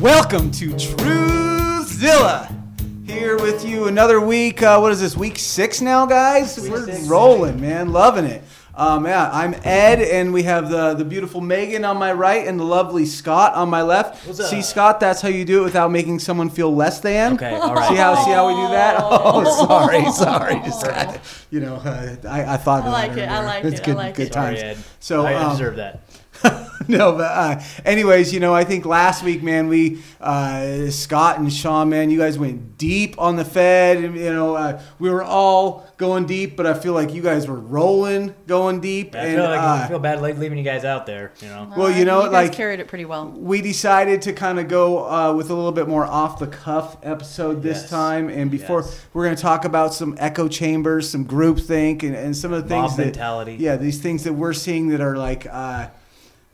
Welcome to Truthzilla. Here with you another week. Uh, what is this? Week six now, guys. We're six. rolling, man. Loving it. Um, yeah, I'm Ed, and we have the the beautiful Megan on my right and the lovely Scott on my left. What's up? See, Scott, that's how you do it without making someone feel less than. Okay, all right. See how see how we do that? Oh, sorry, sorry. Just had to- you know, uh, I, I thought. I like it, I earlier. like it's it, I good, like good it. times. Sorry, Ed. So I, I um, deserve that. no, but uh, anyways, you know, I think last week, man, we uh, Scott and Sean, man, you guys went deep on the Fed. and, You know, uh, we were all going deep, but I feel like you guys were rolling, going deep, I and feel like I uh, feel bad like leaving you guys out there. You know. Well, you know, guys like- carried it pretty well. we decided to kind of go uh, with a little bit more off the cuff episode this Yes. time. And before Yes. we're going to talk about some echo chambers, some groupthink, and, and some of the things Mob that mentality. yeah, these things that we're seeing that are like uh,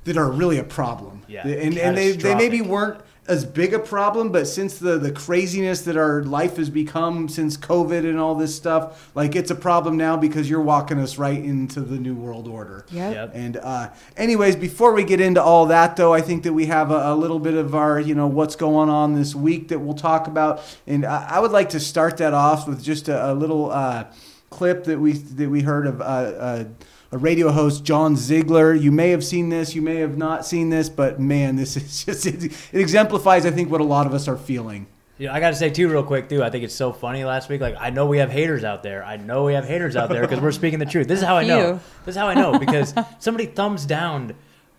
that are really a problem. Yeah, and and they they maybe weren't as big a problem, but since the the craziness that our life has become since COVID and all this stuff, like it's a problem now because you're walking us right into the new world order. Yep. Yep. And uh, anyways, before we get into all that, though, I think that we have a, a little bit of our, you know, what's going on this week that we'll talk about, and I, I would like to start that off with just a, a little uh, clip that we that we heard of. Uh, uh, a radio host, John Ziegler. You may have seen this, you may have not seen this, but man, this is just, it, it exemplifies, I think, what a lot of us are feeling. Yeah, I got to say too, real quick too. I think it's so funny last week. Like I know we have haters out there. I know we have haters out there because we're speaking the truth. This is how I know. This is how I know because somebody thumbs down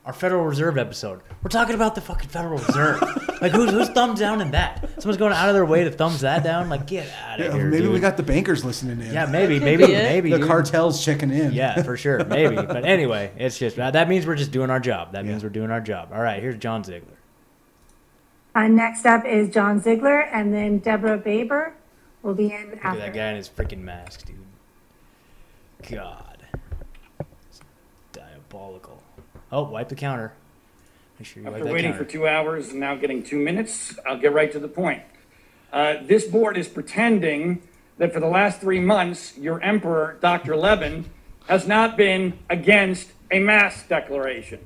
our Federal Reserve episode. We're talking about the fucking Federal Reserve. like who's who's thumbs down in that? Someone's going out of their way to thumbs that down. Like get out of Yeah, here. maybe dude. we got the bankers listening in. Yeah, maybe, maybe, be maybe. the dude. cartels checking in. Yeah, for sure, maybe. But anyway, it's just that means we're just doing our job. That means we're doing our job. All right, here's John Ziegler. Uh, next up is John Ziegler, and then Deborah Baber will be in Look after. at that guy in his freaking mask, dude. God. It's diabolical. Oh, wipe the counter. Make sure you wipe After that waiting counter. for two hours and now getting two minutes, I'll get right to the point. Uh, this board is pretending that for the last three months, your emperor, Dr. Levin, has not been against a mask declaration.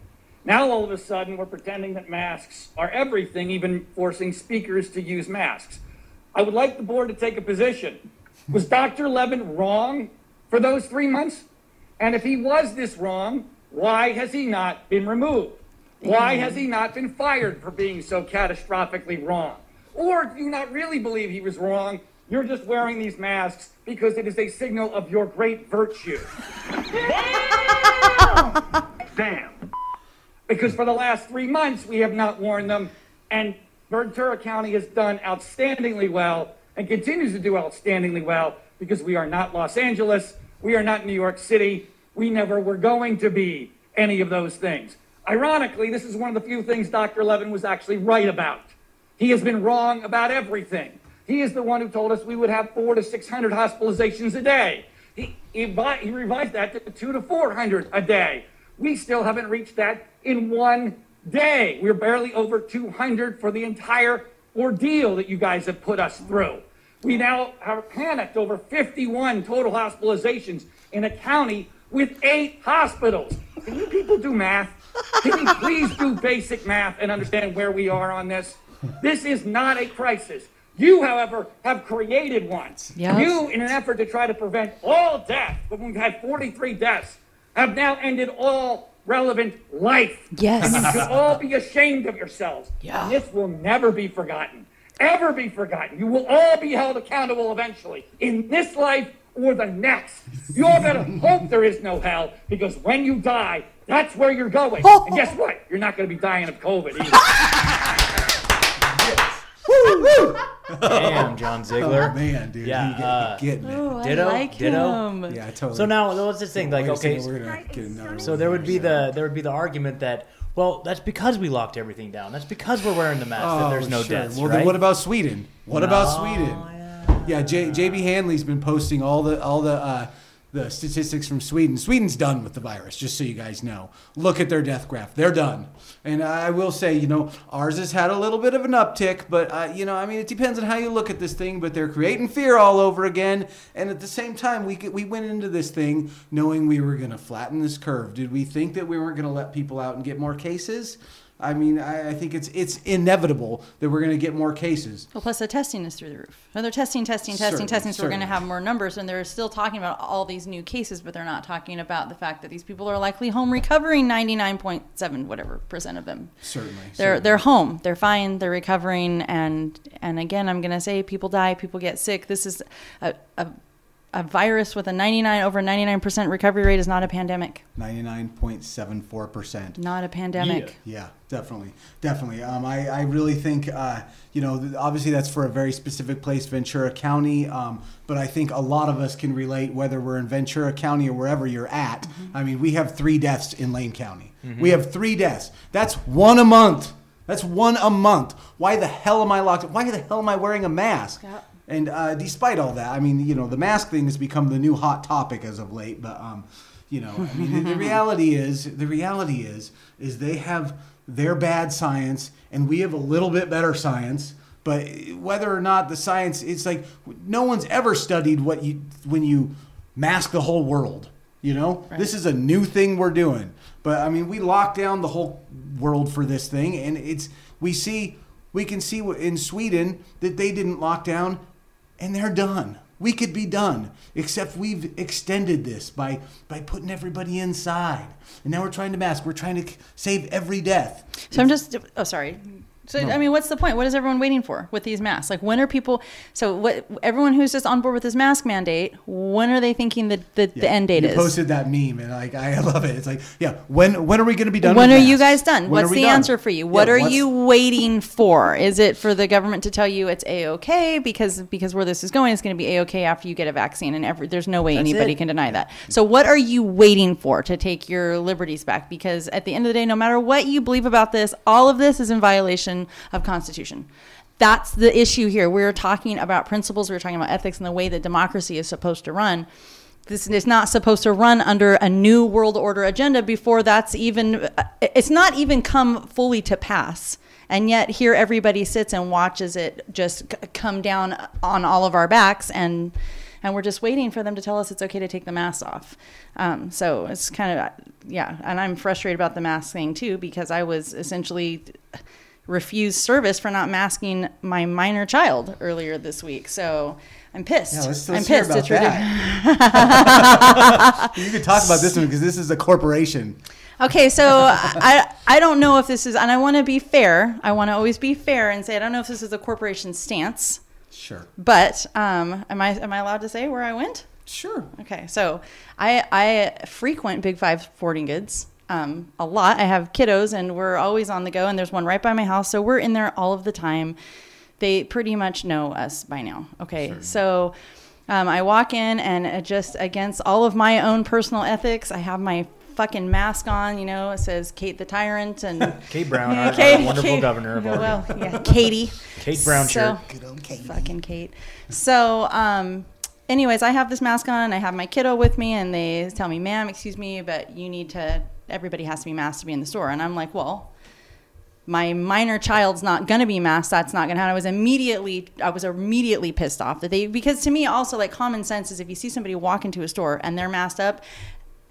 Now, all of a sudden, we're pretending that masks are everything, even forcing speakers to use masks. I would like the board to take a position. Was Dr. Levin wrong for those three months? And if he was this wrong, why has he not been removed? Mm-hmm. Why has he not been fired for being so catastrophically wrong? Or do you not really believe he was wrong? You're just wearing these masks because it is a signal of your great virtue. Damn. Because for the last three months, we have not worn them, and Ventura County has done outstandingly well and continues to do outstandingly well because we are not Los Angeles, we are not New York City, we never were going to be any of those things. Ironically, this is one of the few things Dr. Levin was actually right about. He has been wrong about everything. He is the one who told us we would have four to 600 hospitalizations a day. He, he, he revised that to two to 400 a day. We still haven't reached that in one day. We're barely over 200 for the entire ordeal that you guys have put us through. We now have panicked over 51 total hospitalizations in a county with eight hospitals. Can you people do math? Can you please do basic math and understand where we are on this? This is not a crisis. You, however, have created one. Yes. You, in an effort to try to prevent all death, but we've had 43 deaths, have now ended all relevant life. Yes. And you should all be ashamed of yourselves. Yeah. And this will never be forgotten. Ever be forgotten. You will all be held accountable eventually in this life or the next. You all better hope there is no hell because when you die, that's where you're going. And guess what? You're not going to be dying of COVID either. Damn, John Ziegler. Oh, man, dude. Yeah, you get, uh, you getting it. Oh, I Ditto, like ditto. him. Yeah, totally. So now, what's this thing? Like, okay, we're gonna get another so there would be the there would be the argument that well, that's because we locked everything down. That's because we're wearing the mask that there's no Oh, sure. deaths, Well, right? then what about Sweden? What about No, Sweden? Yeah. J, JB Handley's been posting all the all the uh, the statistics from Sweden. Sweden's done with the virus, just so you guys know. Look at their death graph; they're done. And I will say, you know, ours has had a little bit of an uptick, but uh, you know, I mean, it depends on how you look at this thing. But they're creating fear all over again, and at the same time, we we went into this thing knowing we were going to flatten this curve. Did we think that we weren't going to let people out and get more cases? I mean, I, I think it's it's inevitable that we're going to get more cases. Well, plus the testing is through the roof. So they're testing, testing, testing, Certainly, testing. So we're going to have more numbers, and they're still talking about all these new cases, but they're not talking about the fact that these people are likely home recovering ninety nine point seven whatever percent of them. Certainly, They're certainly. they're home. They're fine. They're recovering, and and again, I'm going to say people die, people get sick. This is a. a a virus with a 99 over 99% recovery rate is not a pandemic. ninety nine point seven four percent. Not a pandemic. Yeah, definitely, definitely. Um, I, I really think, uh, you know, obviously that's for a very specific place, Ventura County. Um, but I think a lot of us can relate, whether we're in Ventura County or wherever you're at. I mean, we have three deaths in Lane County. We have three deaths. That's one a month. That's one a month. Why the hell am I locked? Why the hell am I wearing a mask? Yeah. And uh, despite all that, I mean, you know, the mask thing has become the new hot topic as of late. But um, you know, I mean, the, reality is, the reality is, is they have their bad science, and we have a little bit better science. But whether or not the science, it's like no one's ever studied what you when you mask the whole world. You know, this is a new thing we're doing. But I mean, we locked down the whole world for this thing, and it's we see we can see in Sweden that they didn't lock down, and they're done. We could be done, except we've extended this by by putting everybody inside, and now we're trying to mask. We're trying to save every death. So I'm just oh sorry. So I mean, what's the point? What is everyone waiting for with these masks? Like, when are people? So what? Everyone who's just on board with this mask mandate, when are they thinking that the, the end date you is? posted that meme, and like I love it. It's like, yeah, when when are we going to be done? when are you guys done? When What's the done? answer for you? What Yeah, are what's- you waiting for? Is it for the government to tell you it's a okay because because where this is going is going to be a okay after you get a vaccine and every, there's no way anybody it. can deny that. So what are you waiting for to take your liberties back? Because at the end of the day, no matter what you believe about this, all of this is in violation of Constitution. That's the issue here. We're talking about principles. We're talking about ethics and the way that democracy is supposed to run this is not supposed to run under a new world order agenda before that's even it's not even come fully to pass and yet here everybody sits and watches it just come down on all of our backs and and we're just waiting for them to tell us it's okay to take the mask off um, so it's kind of yeah and i'm frustrated about the mask thing too because i was essentially refused service for not masking my minor child earlier this week so i'm pissed Yeah, let's, i'm let's hear pissed about it's that. you can talk about this one because this is a corporation. Okay, so I I don't know if this is, and I want to be fair. I want to always be fair and say I don't know if this is a corporation stance, Sure, but um, am I am I allowed to say where I went? sure. Okay, so I I frequent Big Five Sporting Goods um, a lot. I have kiddos, and we're always on the go. And there's one right by my house, so we're in there all of the time. They pretty much know us by now. Okay, so um, I walk in, and just against all of my own personal ethics, I have my fucking mask on. You know, it says Kate the Tyrant and Kate Brown, our, our wonderful Kate- governor of Oregon. Well, yeah, Katie. Kate Brown So- shirt. Fucking Kate. So, um, anyways, I have this mask on. I have my kiddo with me, and they tell me, "Ma'am, excuse me, but you need to. Everybody has to be masked to be in the store." And I'm like, "Well." My minor child's not gonna be masked. That's not gonna happen. I was immediately, I was immediately pissed off that they, because to me, also like common sense is if you see somebody walk into a store and they're masked up,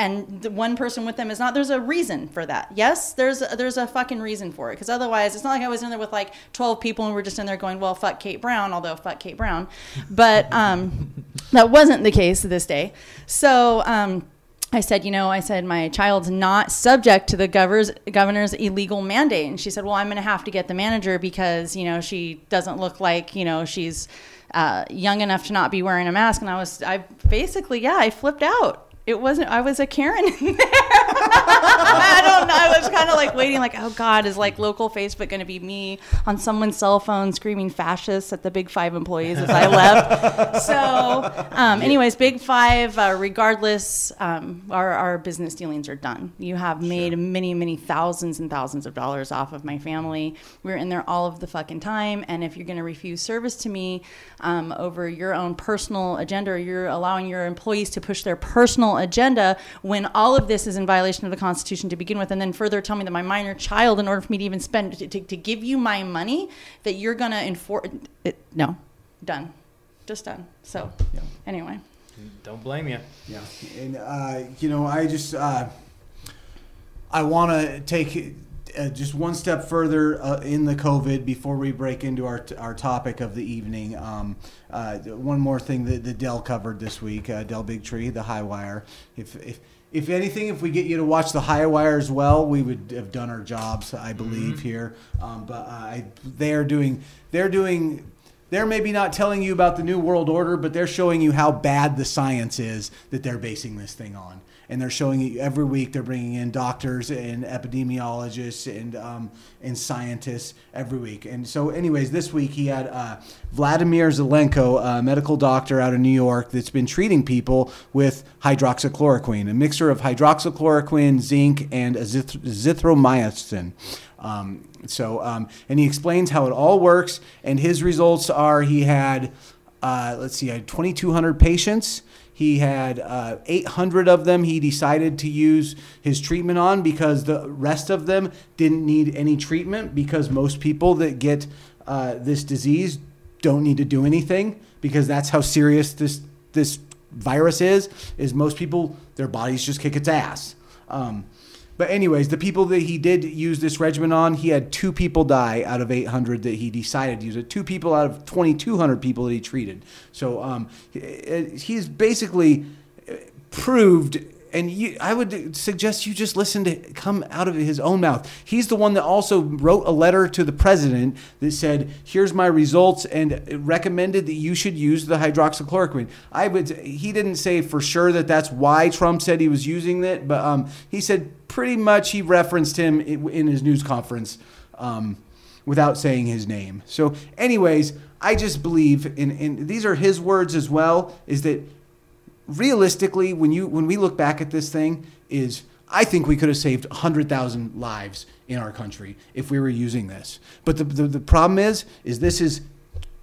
and the one person with them is not there's a reason for that yes there's a, there's a fucking reason for it because otherwise it's not like i was in there with like 12 people and we're just in there going well fuck kate brown although fuck kate brown but um, that wasn't the case this day so um, I said, you know, I said my child's not subject to the governor's governor's illegal mandate, and she said, well, I'm going to have to get the manager because you know she doesn't look like you know she's uh, young enough to not be wearing a mask. And I was, I basically, yeah, I flipped out. It wasn't. I was a Karen. I don't know. I was kind of like waiting, like, oh God, is like local Facebook going to be me on someone's cell phone screaming fascists at the Big Five employees as I left? so, um, anyways, Big Five, uh, regardless, um, our, our business dealings are done. You have made many, many thousands and thousands of dollars off of my family. We're in there all of the fucking time. And if you're going to refuse service to me um, over your own personal agenda, you're allowing your employees to push their personal agenda when all of this is in violation of the Constitution to begin with, and then further tell me that my minor child, in order for me to even spend, to, to, to give you my money, that you're going to enforce, it, no, done. Just done. So, Yeah. anyway. Don't blame you. Yeah, and uh, you know, I just uh, I want to take uh, just one step further uh, in the COVID before we break into our, our topic of the evening. Um, uh, one more thing that, that Del covered this week, uh, Del Bigtree, the high wire. If, if if anything, if we get you to watch the high wire as well, we would have done our jobs, I believe here. Um, but uh, I, they're doing they're doing they're maybe not telling you about the new world order, but they're showing you how bad the science is that they're basing this thing on and they're showing it every week. They're bringing in doctors and epidemiologists and um, and scientists every week. And so, anyways, this week he had uh, Vladimir Zelenko, a medical doctor out of New York, that's been treating people with hydroxychloroquine, a mixture of hydroxychloroquine, zinc, and azith- azithromycin. Um, so, um, and he explains how it all works. And his results are he had, uh, let's see, I had 2,200 patients. He had uh, 800 of them he decided to use his treatment on because the rest of them didn't need any treatment because most people that get uh, this disease don't need to do anything because that's how serious this this virus is. Is most people their bodies just kick its ass. Um, but anyways, the people that he did use this regimen on, he had two people die out of 800 that he decided to use it. Two people out of 2,200 people that he treated. So um, he's basically proved and you, I would suggest you just listen to come out of his own mouth. He's the one that also wrote a letter to the president that said, "Here's my results," and recommended that you should use the hydroxychloroquine. I would. He didn't say for sure that that's why Trump said he was using it, but um, he said pretty much he referenced him in his news conference um, without saying his name. So, anyways, I just believe in, in these are his words as well. Is that realistically, when you when we look back at this thing, is I think we could have saved 100,000 lives in our country if we were using this. But the, the, the problem is, is this is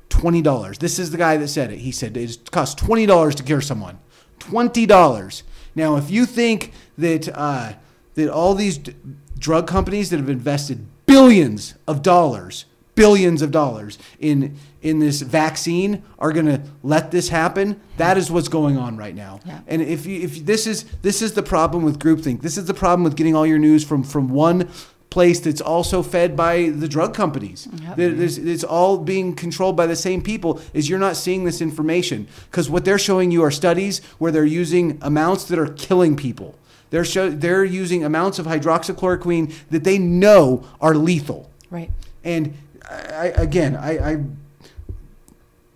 $20. This is the guy that said it. He said it costs $20 to cure someone. $20. Now, if you think that, uh, that all these d- drug companies that have invested billions of dollars billions of dollars in in this vaccine are going to let this happen. That is what's going on right now. Yeah. And if you, if this is this is the problem with groupthink. This is the problem with getting all your news from from one place that's also fed by the drug companies. Yep. It's all being controlled by the same people. Is you're not seeing this information because what they're showing you are studies where they're using amounts that are killing people. They're show, they're using amounts of hydroxychloroquine that they know are lethal. Right. And I, again, I, I,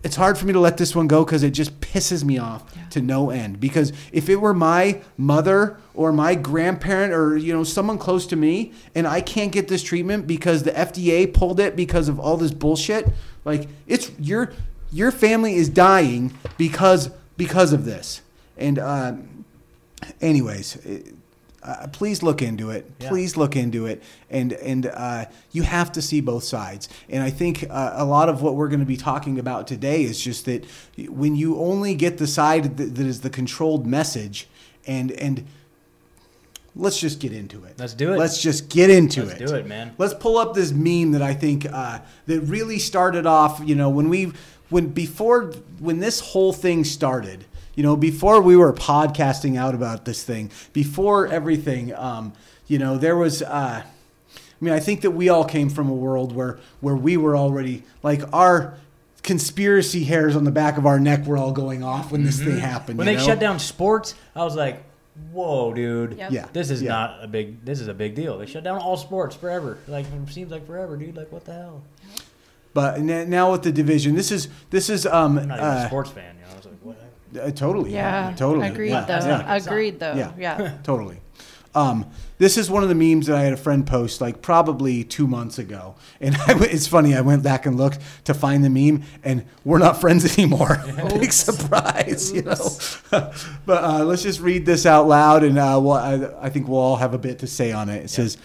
it's hard for me to let this one go because it just pisses me off Yeah. to no end. Because if it were my mother or my grandparent or you know someone close to me, and I can't get this treatment because the FDA pulled it because of all this bullshit, like it's your your family is dying because because of this. And uh, anyways. It, uh, please look into it. Yeah. Please look into it, and and uh, you have to see both sides. And I think uh, a lot of what we're going to be talking about today is just that when you only get the side that, that is the controlled message, and and let's just get into it. Let's do it. Let's just get into it. Let's do it, man. Let's pull up this meme that I think uh, that really started off. You know, when we when before when this whole thing started. You know, before we were podcasting out about this thing, before everything, um, you know, there was. Uh, I mean, I think that we all came from a world where where we were already like our conspiracy hairs on the back of our neck were all going off when this thing happened. Mm-hmm. When you they know? shut down sports, I was like, "Whoa, dude! Yep. Yeah. This is Yeah. not a big. This is a big deal. They shut down all sports forever. Like it seems like forever, dude. Like what the hell? But now with the division, this is this is um I'm not even a uh, sports fan. You know, I was like, what? Uh, totally Yeah. totally Agreed yeah, though. yeah. Agreed though. Yeah. Yeah. totally. Um, this is one of the memes that I had a friend post like probably two months ago, and I w- it's funny. I went back and looked to find the meme, and we're not friends anymore. Big surprise, you know. but uh, let's just read this out loud, and uh, we'll, I, I think we'll all have a bit to say on it. It says.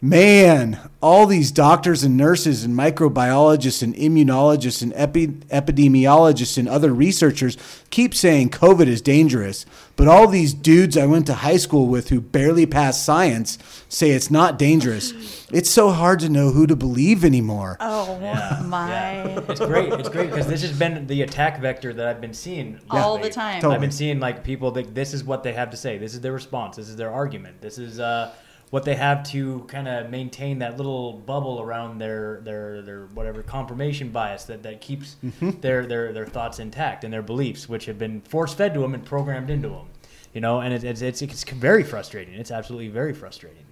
Man, all these doctors and nurses and microbiologists and immunologists and epi- epidemiologists and other researchers keep saying COVID is dangerous, but all these dudes I went to high school with who barely passed science say it's not dangerous. It's so hard to know who to believe anymore. Oh Yeah, my. yeah. It's great. It's great because this has been the attack vector that I've been seeing All lately. the time. Totally. I've been seeing like people that this is what they have to say. This is their response. This is their argument. This is uh, what they have to kind of maintain that little bubble around their their their whatever confirmation bias that that keeps Mm-hmm. their their their thoughts intact and their beliefs, which have been force fed to them and programmed into them. You know, and it, it's it's it's very frustrating. It's absolutely very frustrating.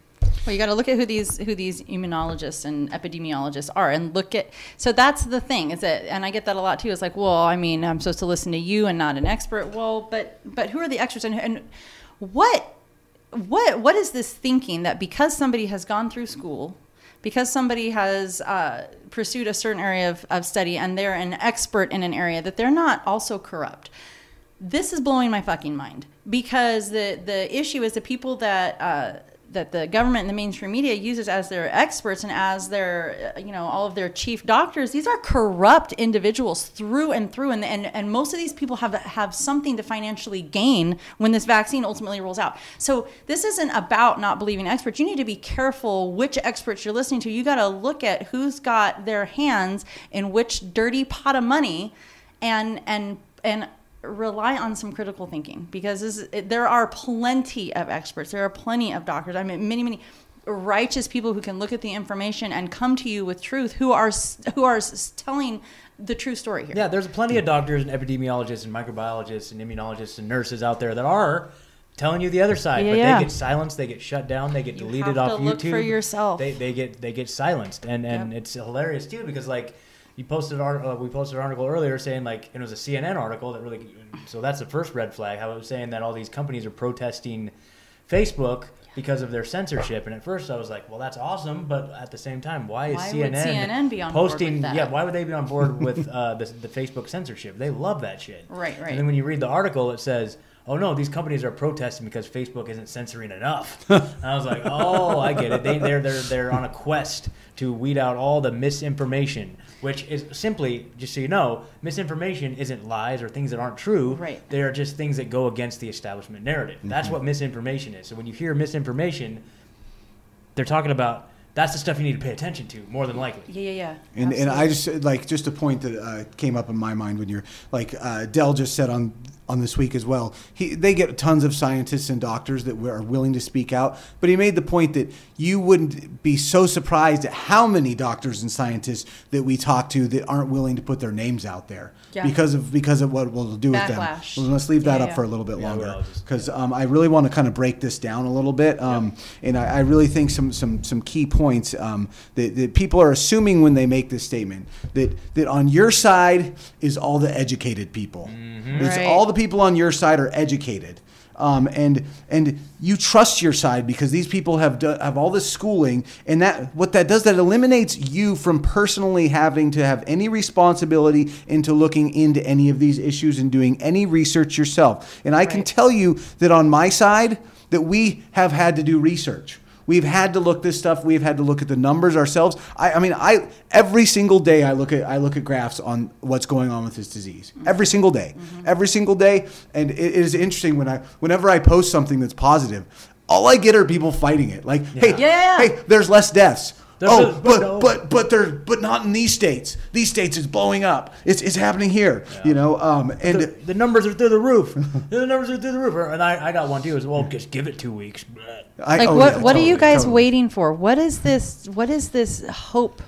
Well, you got to look at who these who these immunologists and epidemiologists are, and look at. So that's the thing is that, and I get that a lot too. It's like, well, I mean, I'm supposed to listen to you and not an expert. Well, but but who are the experts, and, and what what what is this thinking that because somebody has gone through school, because somebody has uh, pursued a certain area of, of study, and they're an expert in an area, that they're not also corrupt? this is blowing my fucking mind because the the issue is the people that uh, that the government and the mainstream media uses as their experts and as their uh, you know all of their chief doctors these are corrupt individuals through and through and and, and most of these people have have something to financially gain when this vaccine ultimately rolls out. So this isn't about not believing experts. You need to be careful which experts you're listening to. You got to look at who's got their hands in which dirty pot of money and and and rely on some critical thinking because this is, there are plenty of experts there are plenty of doctors i mean many many righteous people who can look at the information and come to you with truth who are who are telling the true story here Yeah, there's plenty of doctors and epidemiologists and microbiologists and immunologists and nurses out there that are telling you the other side, Yeah, but yeah. they get silenced, they get shut down, they get You deleted off YouTube. for yourself. They, they get they get silenced, and and Yep. it's hilarious too because like. You posted an article. Uh, we posted an article earlier saying like it was a CNN article that really. So that's the first red flag. How it was saying that all these companies are protesting Facebook because of their censorship. And at first I was like, well, that's awesome, but at the same time, why is Why CNN, CNN be on board with posting? that? Yeah, why would they be on board with uh, the, the Facebook censorship? They love that shit. Right, right. And then when you read the article, it says, "Oh no, these companies are protesting because Facebook isn't censoring enough." I was like, "Oh, I get it. They, they're they're they're on a quest to weed out all the misinformation." Which is simply, just so you know, misinformation isn't lies or things that aren't true. Right. They are just things that go against the establishment narrative. That's what misinformation is. So when you hear misinformation, they're talking about that's the stuff you need to pay attention to more than likely. yeah yeah yeah And, and I just like just a point that uh, came up in my mind when you're like uh, Del just said on on this week as well. He they get tons of scientists and doctors that are willing to speak out, but he made the point that you wouldn't be so surprised at how many doctors and scientists that we talk to that aren't willing to put their names out there Yeah. because of because of what we'll do with Backlash. them. Well, let's leave that Yeah, up yeah. for a little bit Yeah, longer because um, I really want to kind of break this down a little bit, um, and I, I really think some some some key points um, that, that people are assuming when they make this statement that that on your side is all the educated people. It's Right. all the people on your side are educated. Um, and and you trust your side because these people have done, have all this schooling, and that what that does that eliminates you from personally having to have any responsibility into looking into any of these issues and doing any research yourself. And I can tell you that on my side that we have had to do research. We've had to look this stuff. We've had to look at the numbers ourselves. I, I mean, I every single day I look at I look at graphs on what's going on with this disease. Mm-hmm. Every single day, mm-hmm. every single day, and it, it is interesting when I whenever I post something that's positive, all I get are people fighting it. Like, hey, Yeah, yeah, yeah. hey, there's less deaths. There's oh, a- but but no. but but they're but not in these states. These states is blowing up. It's it's happening here. You know, um, and the, the numbers are through the roof. the numbers are through the roof. And I, I got one too. Is well, just give it two weeks. I, like oh, what yeah, what are you guys totally. waiting for what is this what is this hope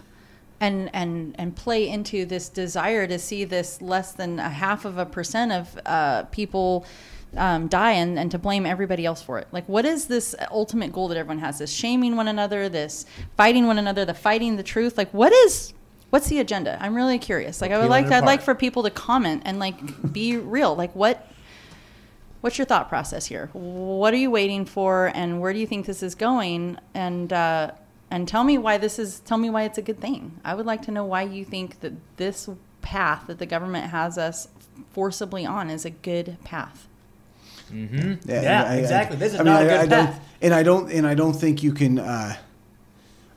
and and and play into this desire to see this less than a half of a percent of uh, people um, die and, and to blame everybody else for it like what is this ultimate goal that everyone has this shaming one another this fighting one another the fighting the truth like what is what's the agenda i'm really curious like i would like i'd like for people to comment and like be real like what what's your thought process here? What are you waiting for, and where do you think this is going? And uh, and tell me why this is. Tell me why it's a good thing. I would like to know why you think that this path that the government has us forcibly on is a good path. Yeah, and exactly. This is I not a I- good I don't- path. And I don't, and I don't think you can. Uh,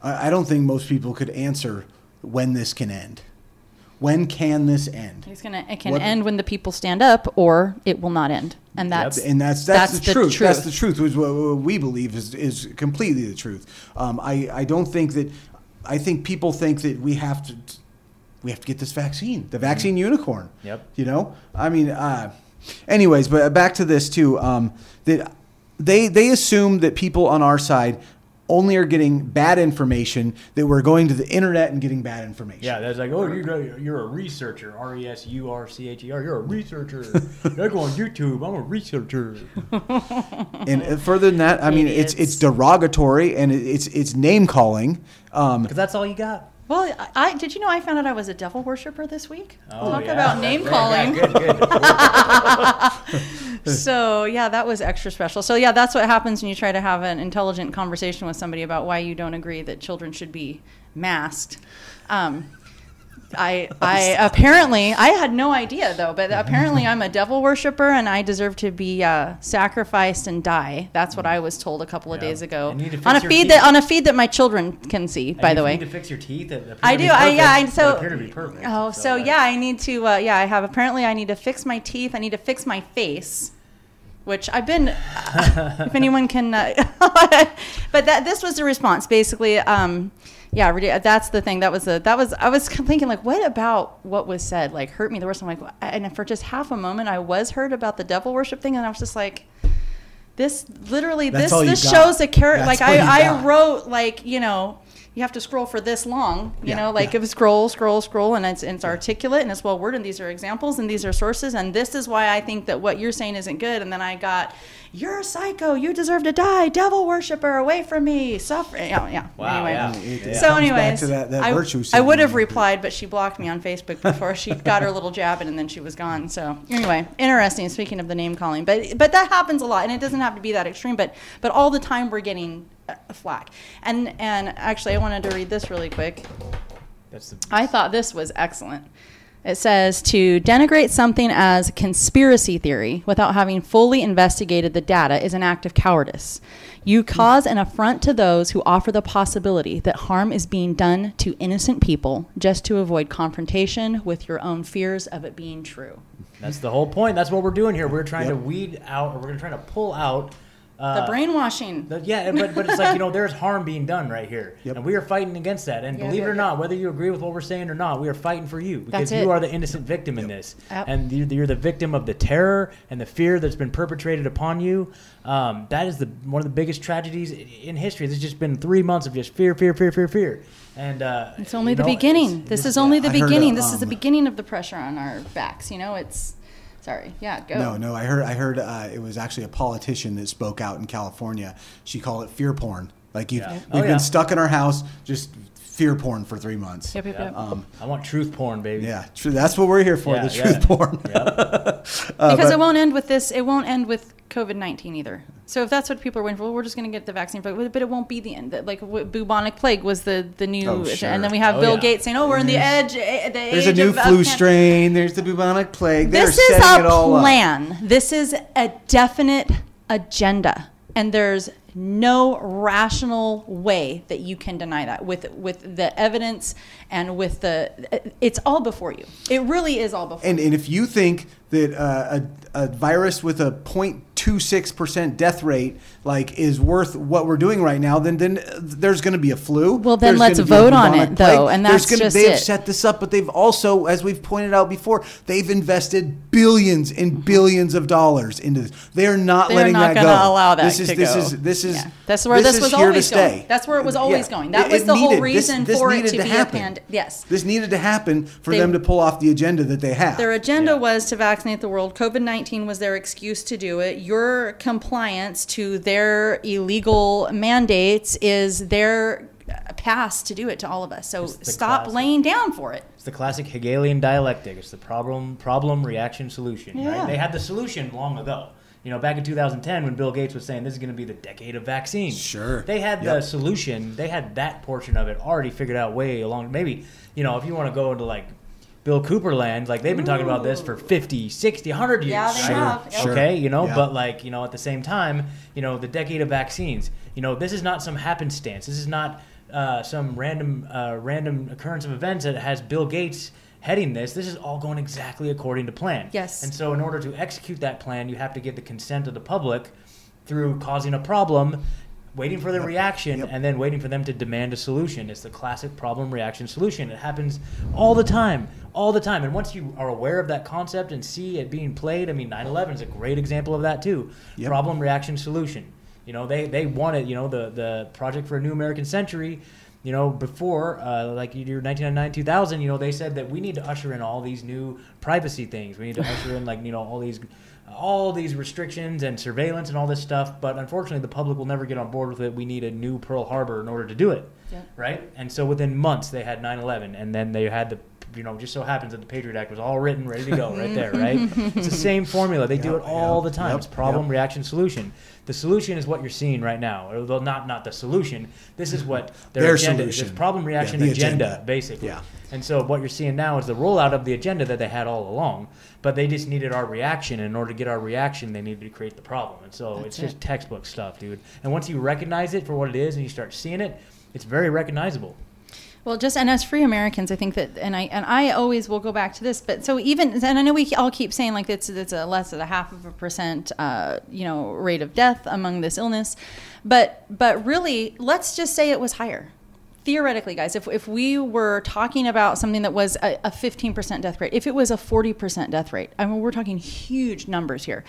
I I don't think most people could answer when this can end. When can this end? It's gonna. It can What- end when the people stand up, or it will not end. And that's and that's that's, that's the, the truth. That's the truth. Which what what we believe is is completely the truth. Um, I I don't think that. I think people think that we have to. We have to get this vaccine, the vaccine unicorn. Yep. You know, I mean, uh, anyways, but back to this too. Um, that they they assume that people on our side only are getting bad information that we're going to the internet and getting bad information. Yeah, that's like, oh, you know, you're a researcher. R e s u r c h e r. You're a researcher. I go on YouTube. I'm a researcher. And uh, further than that, I mean, it's it's derogatory and it's it's name calling. Um, Because that's all you got. Well, I, I did you know I found out I was a devil worshiper this week? Oh, Talk yeah. about name Yeah, calling. good, good. so yeah, that was extra special. So yeah, that's what happens when you try to have an intelligent conversation with somebody about why you don't agree that children should be masked. Um, I I apparently I had no idea though, but apparently I'm a devil worshiper and I deserve to be uh, sacrificed and die. That's what I was told a couple of Yeah. days ago And you need to on a feed teeth. that on a feed that my children can see. by And the way, need to fix your teeth. I do. I yeah. I, so appear to be perfect. Oh, so, like- yeah, I need to. Uh, yeah, I have. Apparently, I need to fix my teeth. I need to fix my face, which I've been. if anyone can, uh, but that this was the response basically. Um, yeah, that's the thing. That was the that was. I was thinking like, what about what was said like hurt me the worst? I'm like, and for just half a moment, I was hurt about the devil worship thing, and I was just like. This literally That's this this got. shows a character like I, I got. wrote like you know you have to scroll for this long you Yeah, know like yeah. if scroll scroll scroll and it's, and it's articulate and it's well worded and these are examples and these are sources and this is why i think that what you're saying isn't good and then i got you're a psycho you deserve to die devil worshiper away from me suffer yeah, yeah. Wow, anyway yeah. It- it so comes back anyways that, that I, virtue I would have replied but she blocked me on facebook before she got her little jab in and then she was gone so anyway interesting speaking of the name calling but but that happens a lot and it doesn't have to be that extreme but but all the time we're getting flack and and actually i wanted to read this really quick That's the I thought this was excellent. It says to denigrate something as conspiracy theory without having fully investigated the data is an act of cowardice. You cause an affront to those who offer the possibility that harm is being done to innocent people just to avoid confrontation with your own fears of it being true. That's the whole point. That's what we're doing here. We're trying to weed out, or we're trying to pull out. Uh, The brainwashing. the- yeah, but but it's like you know, there's harm being done right here, Yep. and we are fighting against that. And Yeah, believe it yeah, or not, whether you agree with what we're saying or not, we are fighting for you because That's you it. are the innocent victim in this, Yep. and you're, you're the victim of the terror and the fear that's been perpetrated upon you. Um, that is the one of the biggest tragedies in history. There's just been three months of just fear, fear, fear, fear, fear, and uh, It's only the know, beginning. it's- This this- is only the I heard, beginning. this is the um, beginning of the pressure on our backs. You know, it's sorry. Yeah, go. No, no. I heard. I heard uh, it was actually a politician that spoke out in California. She called it fear porn. Like you've, Yeah. we've Oh, been yeah. stuck in our house, just fear porn for three months. Yep, yep, Yeah. yep. Um, I want truth porn, baby. yeah, true. That's what we're here for. Yeah, the yeah. truth porn. Yep. Uh, because but- it won't end with this. It won't end with COVID nineteen either. So if that's what people are waiting for, well, we're just going to get the vaccine, but but it won't be the end. Like bubonic plague was the the new, Oh, sure. and then we have Oh, Bill yeah. Gates saying, "Oh, we're in the edge." eh, The There's a new of- of flu pan- strain. There's the bubonic plague. They're This is a all up. plan. This is a definite agenda, and there's no rational way that you can deny that with with the evidence and with the. It's all before you. It really is all before. And, you. and if you think that uh, a, a virus with a 0.26% death rate like is worth what we're doing right now, then then there's going to be a flu. Well, then let's gonna be a vote on it, though, and that's gonna- just They've it. set this up, but they've also, as we've pointed out before, they've invested billions and billions of dollars into this. They're not They're letting not that going go. to allow that this is, to This is this is Yeah. That's where this, is was always going. That's where it was always Yeah. going. That It- was the whole needed- this- reason this for it needed to, be happen. a pand. Yes. This needed to happen for They- them to pull off the agenda that they have. Their agenda Yeah. was to vaccinate the world. COVID 19 was their excuse to do it. Your compliance to their illegal mandates is their uh, pass to do it to all of us. So stop classic. laying down for it. It's the classic Hegelian dialectic. It's the problem, problem, reaction, solution. Yeah. Right? They had the solution long ago. You know, back in 2010, when Bill Gates was saying this is going to be the decade of vaccines. Sure. They had the solution. They had that portion of it already figured out way along. Maybe, you know, if you want to go into like Bill Cooper land, like they've been talking about this for 50, 60, 100 years. Yeah, they right? have. Yep. Sure. Okay, you know, Yeah. but like, you know, at the same time, you know, the decade of vaccines, you know, this is not some happenstance. This is not uh, some random uh, random occurrence of events that has Bill Gates heading this. This is all going exactly according to plan. Yes. And so in order to execute that plan, you have to get the consent of the public through causing a problem, waiting for the reaction, Yep. and then waiting for them to demand a solution. It's the classic problem reaction solution. It happens all the time, all the time. And once you are aware of that concept and see it being played, I mean, 9 11 is a great example of that too. Yep. Problem reaction solution. You know, they they wanted you know the the project for a new American century. You know, before uh, like your 1999, 2000, you know, they said that we need to usher in all these new privacy things. We need to usher in like you know all these all these restrictions and surveillance and all this stuff. But unfortunately, the public will never get on board with it. We need a new Pearl Harbor in order to do it, Yep. right? And so within months, they had 9/11, and then they had the you know just so happens that the Patriot Act was all written, ready to go, right there, right? it's the same formula. They do it all yep, the time. yep, it's problem, yep. reaction, solution. The solution is what you're seeing right now. Although not not the solution. This is what their, Their agenda is. solution. It's problem, reaction, the agenda, agenda. basically. Yeah. And so what you're seeing now is the rollout of the agenda that they had all along, but they just needed our reaction. And in order to get our reaction, they needed to create the problem. And so That's it's just textbook stuff, dude. And once you recognize it for what it is and you start seeing it, it's very recognizable. Well, just and as free Americans, I think that, and I and I always will go back to this. But so even, and I know we all keep saying like it's it's a less than a half of a percent, uh, you know, rate of death among this illness, but but really, let's just say it was higher. Theoretically, guys, if, if we were talking about something that was a, a 15% death rate, if it was a 40% death rate, I mean, we're talking huge numbers here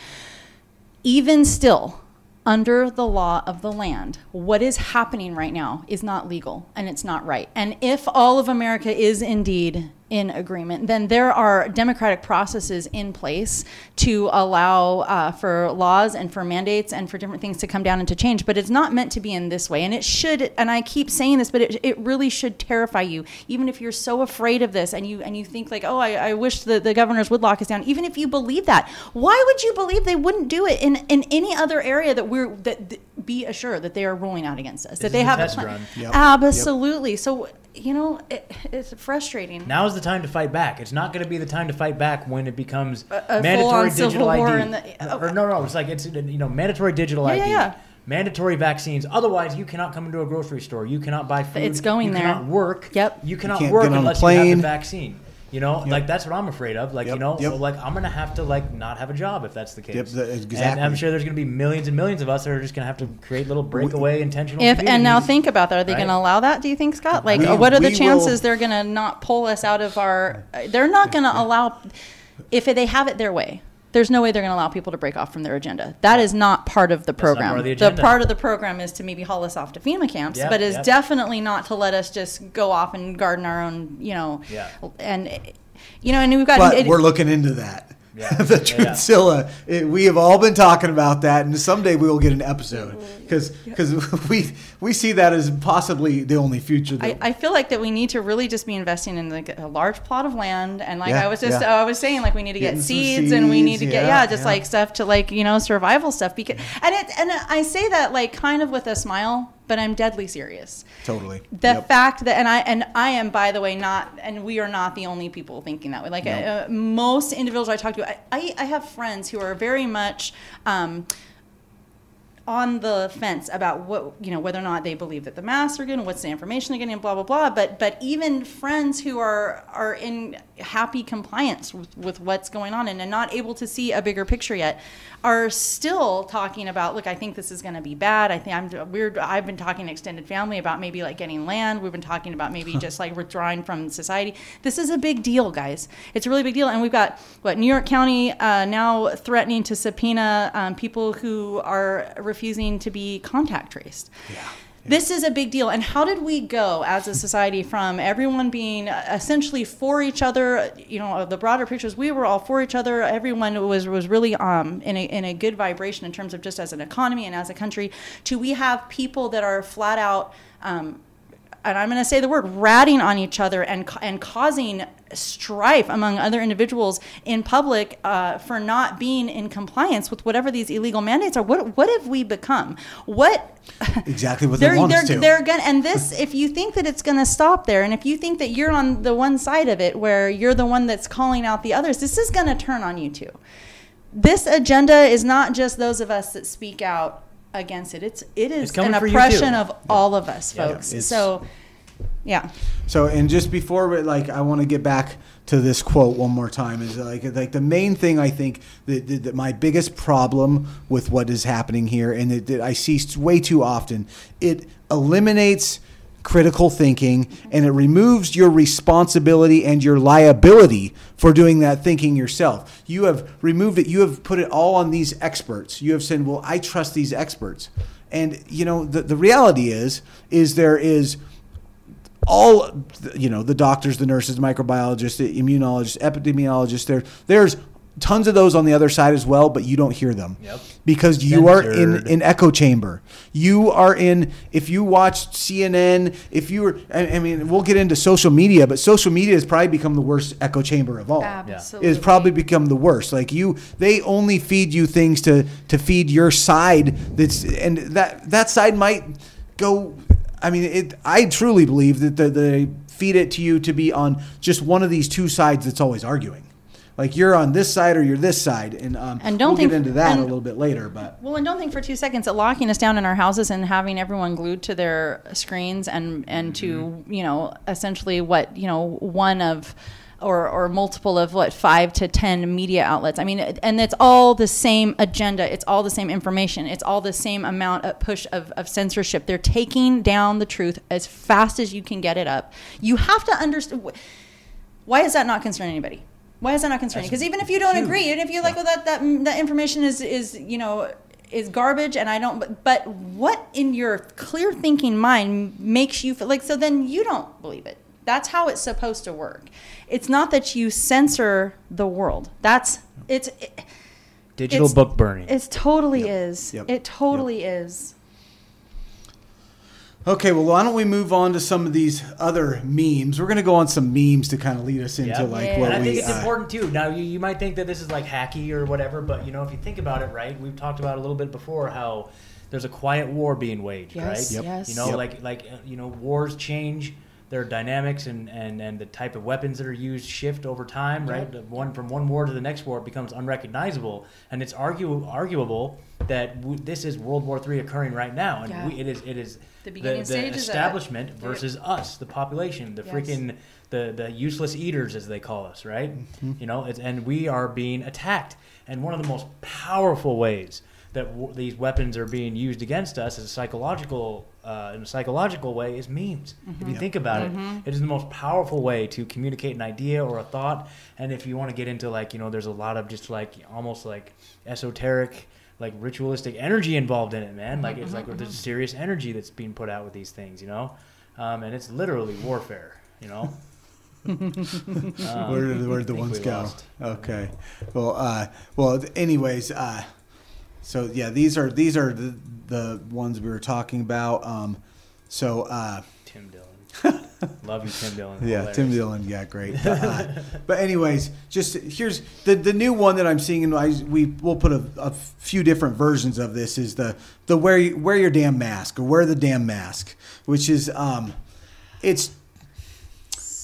even still, under the law of the land, what is happening right now is not legal and it's not right. And if all of America is indeed in agreement, then there are democratic processes in place to allow uh, for laws and for mandates and for different things to come down and to change. But it's not meant to be in this way. And it should, and I keep saying this, but it, it really should terrify you, even if you're so afraid of this and you and you think like, oh, I, I wish the, the governors would lock us down. Even if you believe that, why would you believe they wouldn't do it in, in any other area that we're that, that be assured that they are ruling out against us, that they have a plan. Yep. Absolutely. So you know, it, it's frustrating. Now is the time to fight back. It's not going to be the time to fight back when it becomes A- a mandatory digital ID. war in the- uh, or no, no, it's like it's you know mandatory digital Yeah, ID. yeah, yeah. Mandatory vaccines. Otherwise, you cannot come into a grocery store. You cannot buy food. It's going you there. cannot work. Yep. You cannot can't work get on a unless you have the vaccine. You know, like that's what I'm afraid of. Like you know, yep. so like I'm gonna have to like not have a job if that's the case. Yep, the- And I'm sure there's gonna be millions and millions of us that are just gonna have to create little breakaway intentional. If and now think about that. Are they right? going to allow that? Do you think, Scott? Like, We- what are the chances will- they're going to not pull us out of our? They're not going to allow. If they have it their way, there's no way they're going to allow people to break off from their agenda. That is not part of the not program. part of the the, part of the program is to maybe haul us off to FEMA camps, Yep, but is yep. definitely not to let us just go off and garden our own. You know, Yeah. and you know, and we've got. But it- we're looking into that. Yeah. the Yeah. Truthzilla. It, we have all been talking about that, and someday we will get an episode because because we we see that as possibly the only future. I, That, I feel like that we need to really just be investing in like a large plot of land and like Yeah, I was just yeah. I was saying like we need to Getting get some seeds, and we need to seeds, get yeah, yeah, just yeah. like stuff to like you know survival stuff because and it and I say that like kind of with a smile but I'm deadly serious. totally. The Yep. fact that and I and I am by the way not and we are not the only people thinking that way. Like uh, most individuals I talk to, I, I I have friends who are very much. Um, on the fence about what you know whether or not they believe that the masks are good and what's the information they're getting blah blah blah. But but even friends who are are in happy compliance with, with what's going on and are not able to see a bigger picture yet are still talking about look i think this is going to be bad. I think i'm weird i've been talking to extended family about maybe like getting land. We've been talking about maybe just like withdrawing from society. This is a big deal guys. It's a really big deal. And we've got what new york county uh, now threatening to subpoena um, people who are refusing to be contact traced this is a big deal. And how did we go as a society from everyone being essentially for each other? You know, the broader pictures, we were all for each other. Everyone was was really um, in a in a good vibration in terms of just as an economy and as a country. To we have people that are flat out. Um, and I'm going to say the word ratting on each other and and causing strife among other individuals in public uh, for not being in compliance with whatever these illegal mandates are. What what have we become? What Exactly what they they're want they're us to. they're gonna and this if you think that it's gonna stop there and if you think that you're on the one side of it where you're the one that's calling out the others, this is gonna turn on you too. This agenda is not just those of us that speak out against it. It's it is It's an for oppression of all of us, folks. it's- so yeah. So, and just before, we, like, I want to get back to this quote one more time. Is like, like the main thing I think that, that, that my biggest problem with what is happening here, and that, that I see way too often, it eliminates critical thinking and it removes your responsibility and your liability for doing that thinking yourself. You have removed it. You have put it all on these experts. You have said, "Well, I trust these experts." And you know, the the reality is is there is all you know the doctors, the nurses, the microbiologists, the immunologists, epidemiologists. There, there's tons of those on the other side as well, but you don't hear them Yep. because you are in an echo chamber. You are in. If you watch CNN, if you were, I, I mean, we'll get into social media, but social media has probably become the worst echo chamber of all. Absolutely. It's probably become the worst. Like you, they only feed you things to to feed your side. That's and that that side might go. I mean, it. I truly believe that the, they feed it to you to be on just one of these two sides that's always arguing. Like you're on this side or you're this side, and um, And don't we'll think- get into that and- a little bit later. But Well, and don't think for two seconds that locking us down in our houses and having everyone glued to their screens and and to you know essentially what you know one of or or multiple of what five to ten media outlets. I mean, and it's all the same agenda. It's all the same information. It's all the same amount of push of, of censorship. They're taking down the truth as fast as you can get it up. You have to understand. Why is that not concerning anybody? Why is that not concerning? Because even if you don't agree, even if you're like, well, that that mm, that information is is you know is garbage, and I don't. But, but what in your clear thinking mind makes you feel like? So then you don't believe it. That's how it's supposed to work. It's not that you censor the world. That's it's. It, Digital It's- book burning. it totally is. Yep. It totally is. okay, well, why don't we move on to some of these other memes? We're gonna go on some memes to kind of lead us into Yeah. like Yeah. what and I we. think it's uh, important too. Now, you, you might think that this is like hacky or whatever, but you know, if you think about it, right? We've talked about a little bit before how there's a quiet war being waged, Yes, right? Yep. yes. You know, Yep. like like uh, you know, wars change their dynamics and, and, and the type of weapons that are used shift over time, right? The One from one war to the next war it becomes unrecognizable, and it's argue, arguable that w- this is World War III occurring right now, and Yeah. we, it is it is The beginning stages of it. establishment Yep. versus us, the population, the Yes. freaking the the useless eaters as they call us, right? Mm-hmm. You know, it's, and we are being attacked. And one of the most powerful ways that w- these weapons are being used against us is a psychological uh, in a psychological way is memes. If you think about it, it is the most powerful way to communicate an idea or a thought. And if you want to get into like you know, there's a lot of just like almost like esoteric. Like ritualistic energy involved in it, man. Like it's like there's serious energy that's being put out with these things, you know, um, and it's literally warfare, you know. Um, where did, where did the ones we go? lost. Okay. Well, uh, well. Anyways, uh, so yeah, these are these are the, the ones we were talking about. Um, so uh, Tim Dillon. Love you, Tim Dillon. yeah, Hilarious. Tim Dillon, yeah, great. But, uh, but anyways, just here's the the new one that I'm seeing, and I we we'll put a, a few different versions of this. Is the the wear wear your damn mask or wear the damn mask, which is um, it's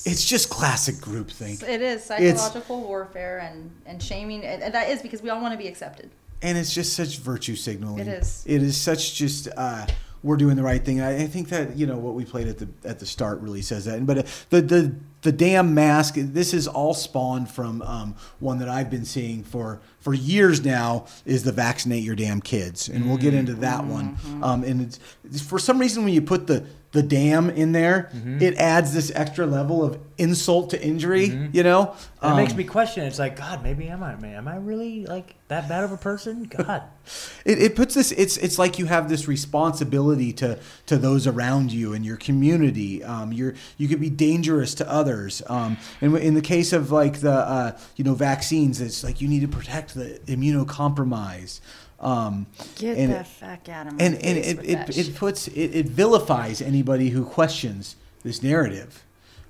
it's just classic groupthink. It is It's- psychological warfare and and shaming, and and that is because we all want to be accepted. And it's just such virtue signaling. It is. It is such just uh, we're doing the right thing. I, I think that you know what we played at the at the start really says that. But uh, the the the damn mask. This is all spawned from um, one that I've been seeing for for years now. Is the vaccinate your damn kids, and we'll get into that one. Mm-hmm. Um, and it's, it's for some reason when you put the the dam in there, Mm-hmm. it adds this extra level of insult to injury. You know, That makes Um, me question. It's like, God, maybe am I, man? Am I really like that bad of a person? God, It, it puts this. It's it's like you have this responsibility to to those around you and your community. Um, you're you could be dangerous to others. Um, and in the case of like the uh, you know vaccines, it's like you need to protect the immunocompromised. Um, Get and, the fuck out of my and and it, it, it puts it, it vilifies anybody who questions this narrative.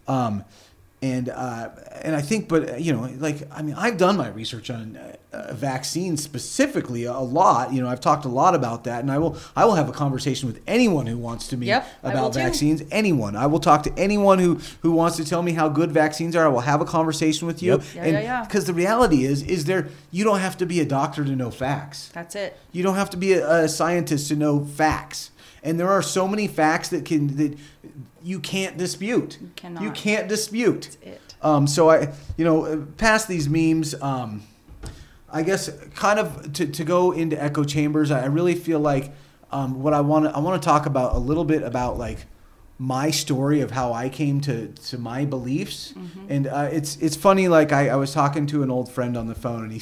Um, and uh, and I think, but uh, you know, like I mean, I've done my research on uh, vaccines specifically a lot. You know, I've talked a lot about that, and I will I will have a conversation with anyone who wants to me Yep, I will about too. vaccines. Anyone, I will talk to anyone who who wants to tell me how good vaccines are. I will have a conversation with you. Yep. Yeah, and yeah, yeah. Because the reality is, is there you don't have to be a doctor to know facts. That's it. You don't have to be a, a scientist to know facts. And there are so many facts that can that you can't dispute. You cannot. You can't dispute. That's it. Um, so I, you know, uh, past these memes, um, I guess kind of to, to go into echo chambers. I really feel like um, what I want to I want to talk about a little bit about like my story of how I came to to my beliefs. And uh, it's it's funny. Like I, I was talking to an old friend on the phone, and he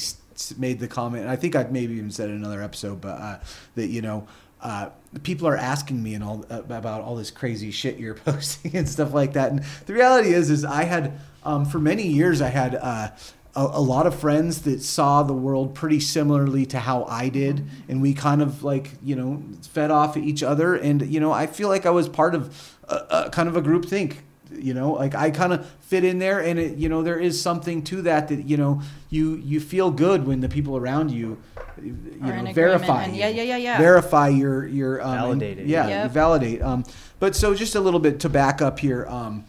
made the comment. And I think I've maybe even said it in another episode, but uh, that you know. Uh, people are asking me and all about all this crazy shit you're posting and stuff like that. And the reality is, is I had um, for many years I had. Uh, a, a lot of friends that saw the world pretty similarly to how I did, and we kind of like you know fed off each other, and you know I feel like I was part of a, a kind of a group think you know like i kind of fit in there and it you know there is something to that that you know you you feel good when the people around you you Are know verify and you. yeah, yeah, yeah, yeah. verify your your um, Validate it, yeah yeah. you validate um but so just a little bit to back up here um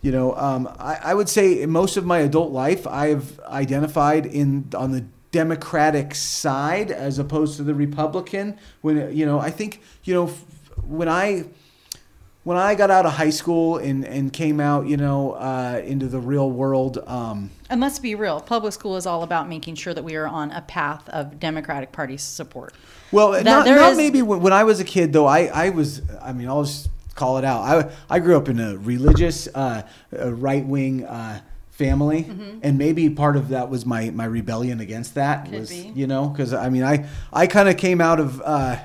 you know um i, I would say most of my adult life i've identified in on the democratic side as opposed to the republican when you know i think you know when i when I got out of high school and, and came out, you know, uh, into the real world, um, And let's be real, public school is all about making sure that we are on a path of Democratic Party support. well, That not, not is- maybe when, when I was a kid though. I, I was, I mean, I'll just call it out. I, I grew up in a religious, uh, right wing, uh, family and maybe part of that was my, my rebellion against that Mm-hmm. Could was, be. you know, cause I mean, I, I kind of came out of, uh,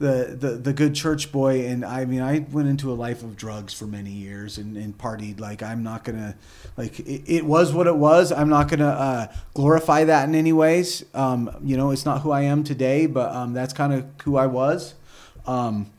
the, the the good church boy and I mean I went into a life of drugs for many years and, and partied like I'm not gonna like it, it was what it was. I'm not gonna uh, glorify that in any ways. Um, you know it's not who I am today but um, that's kind of who I was. Um,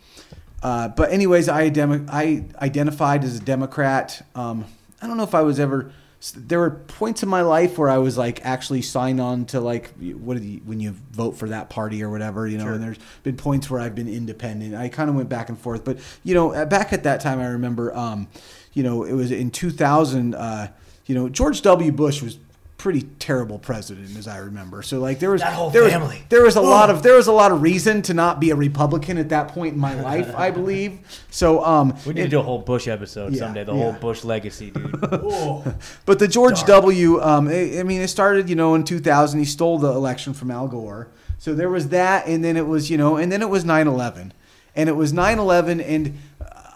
uh, but anyways I, idem- I identified as a Democrat. Um, I don't know if I was ever there were points in my life where I was like actually signed on to like what you, when you vote for that party or whatever, you know. And there's been points where I've been independent. I kind of went back and forth, but you know, uh, back at that time, I remember, um, you know, it was in 2000. Uh, you know, George W. Bush was pretty terrible president, as I remember. So like there was That whole there was- family. there was a lot of there was a lot of reason to not be a Republican at that point in my life, I believe. So um, We need it- to do a whole Bush episode Yeah, someday. The yeah. whole Bush legacy, dude. But the George W. Um, I, I mean, it started, you know, in 2000. He stole the election from Al Gore. So there was that, and then it was, you know, and then it was 9/11, and it was 9/11, and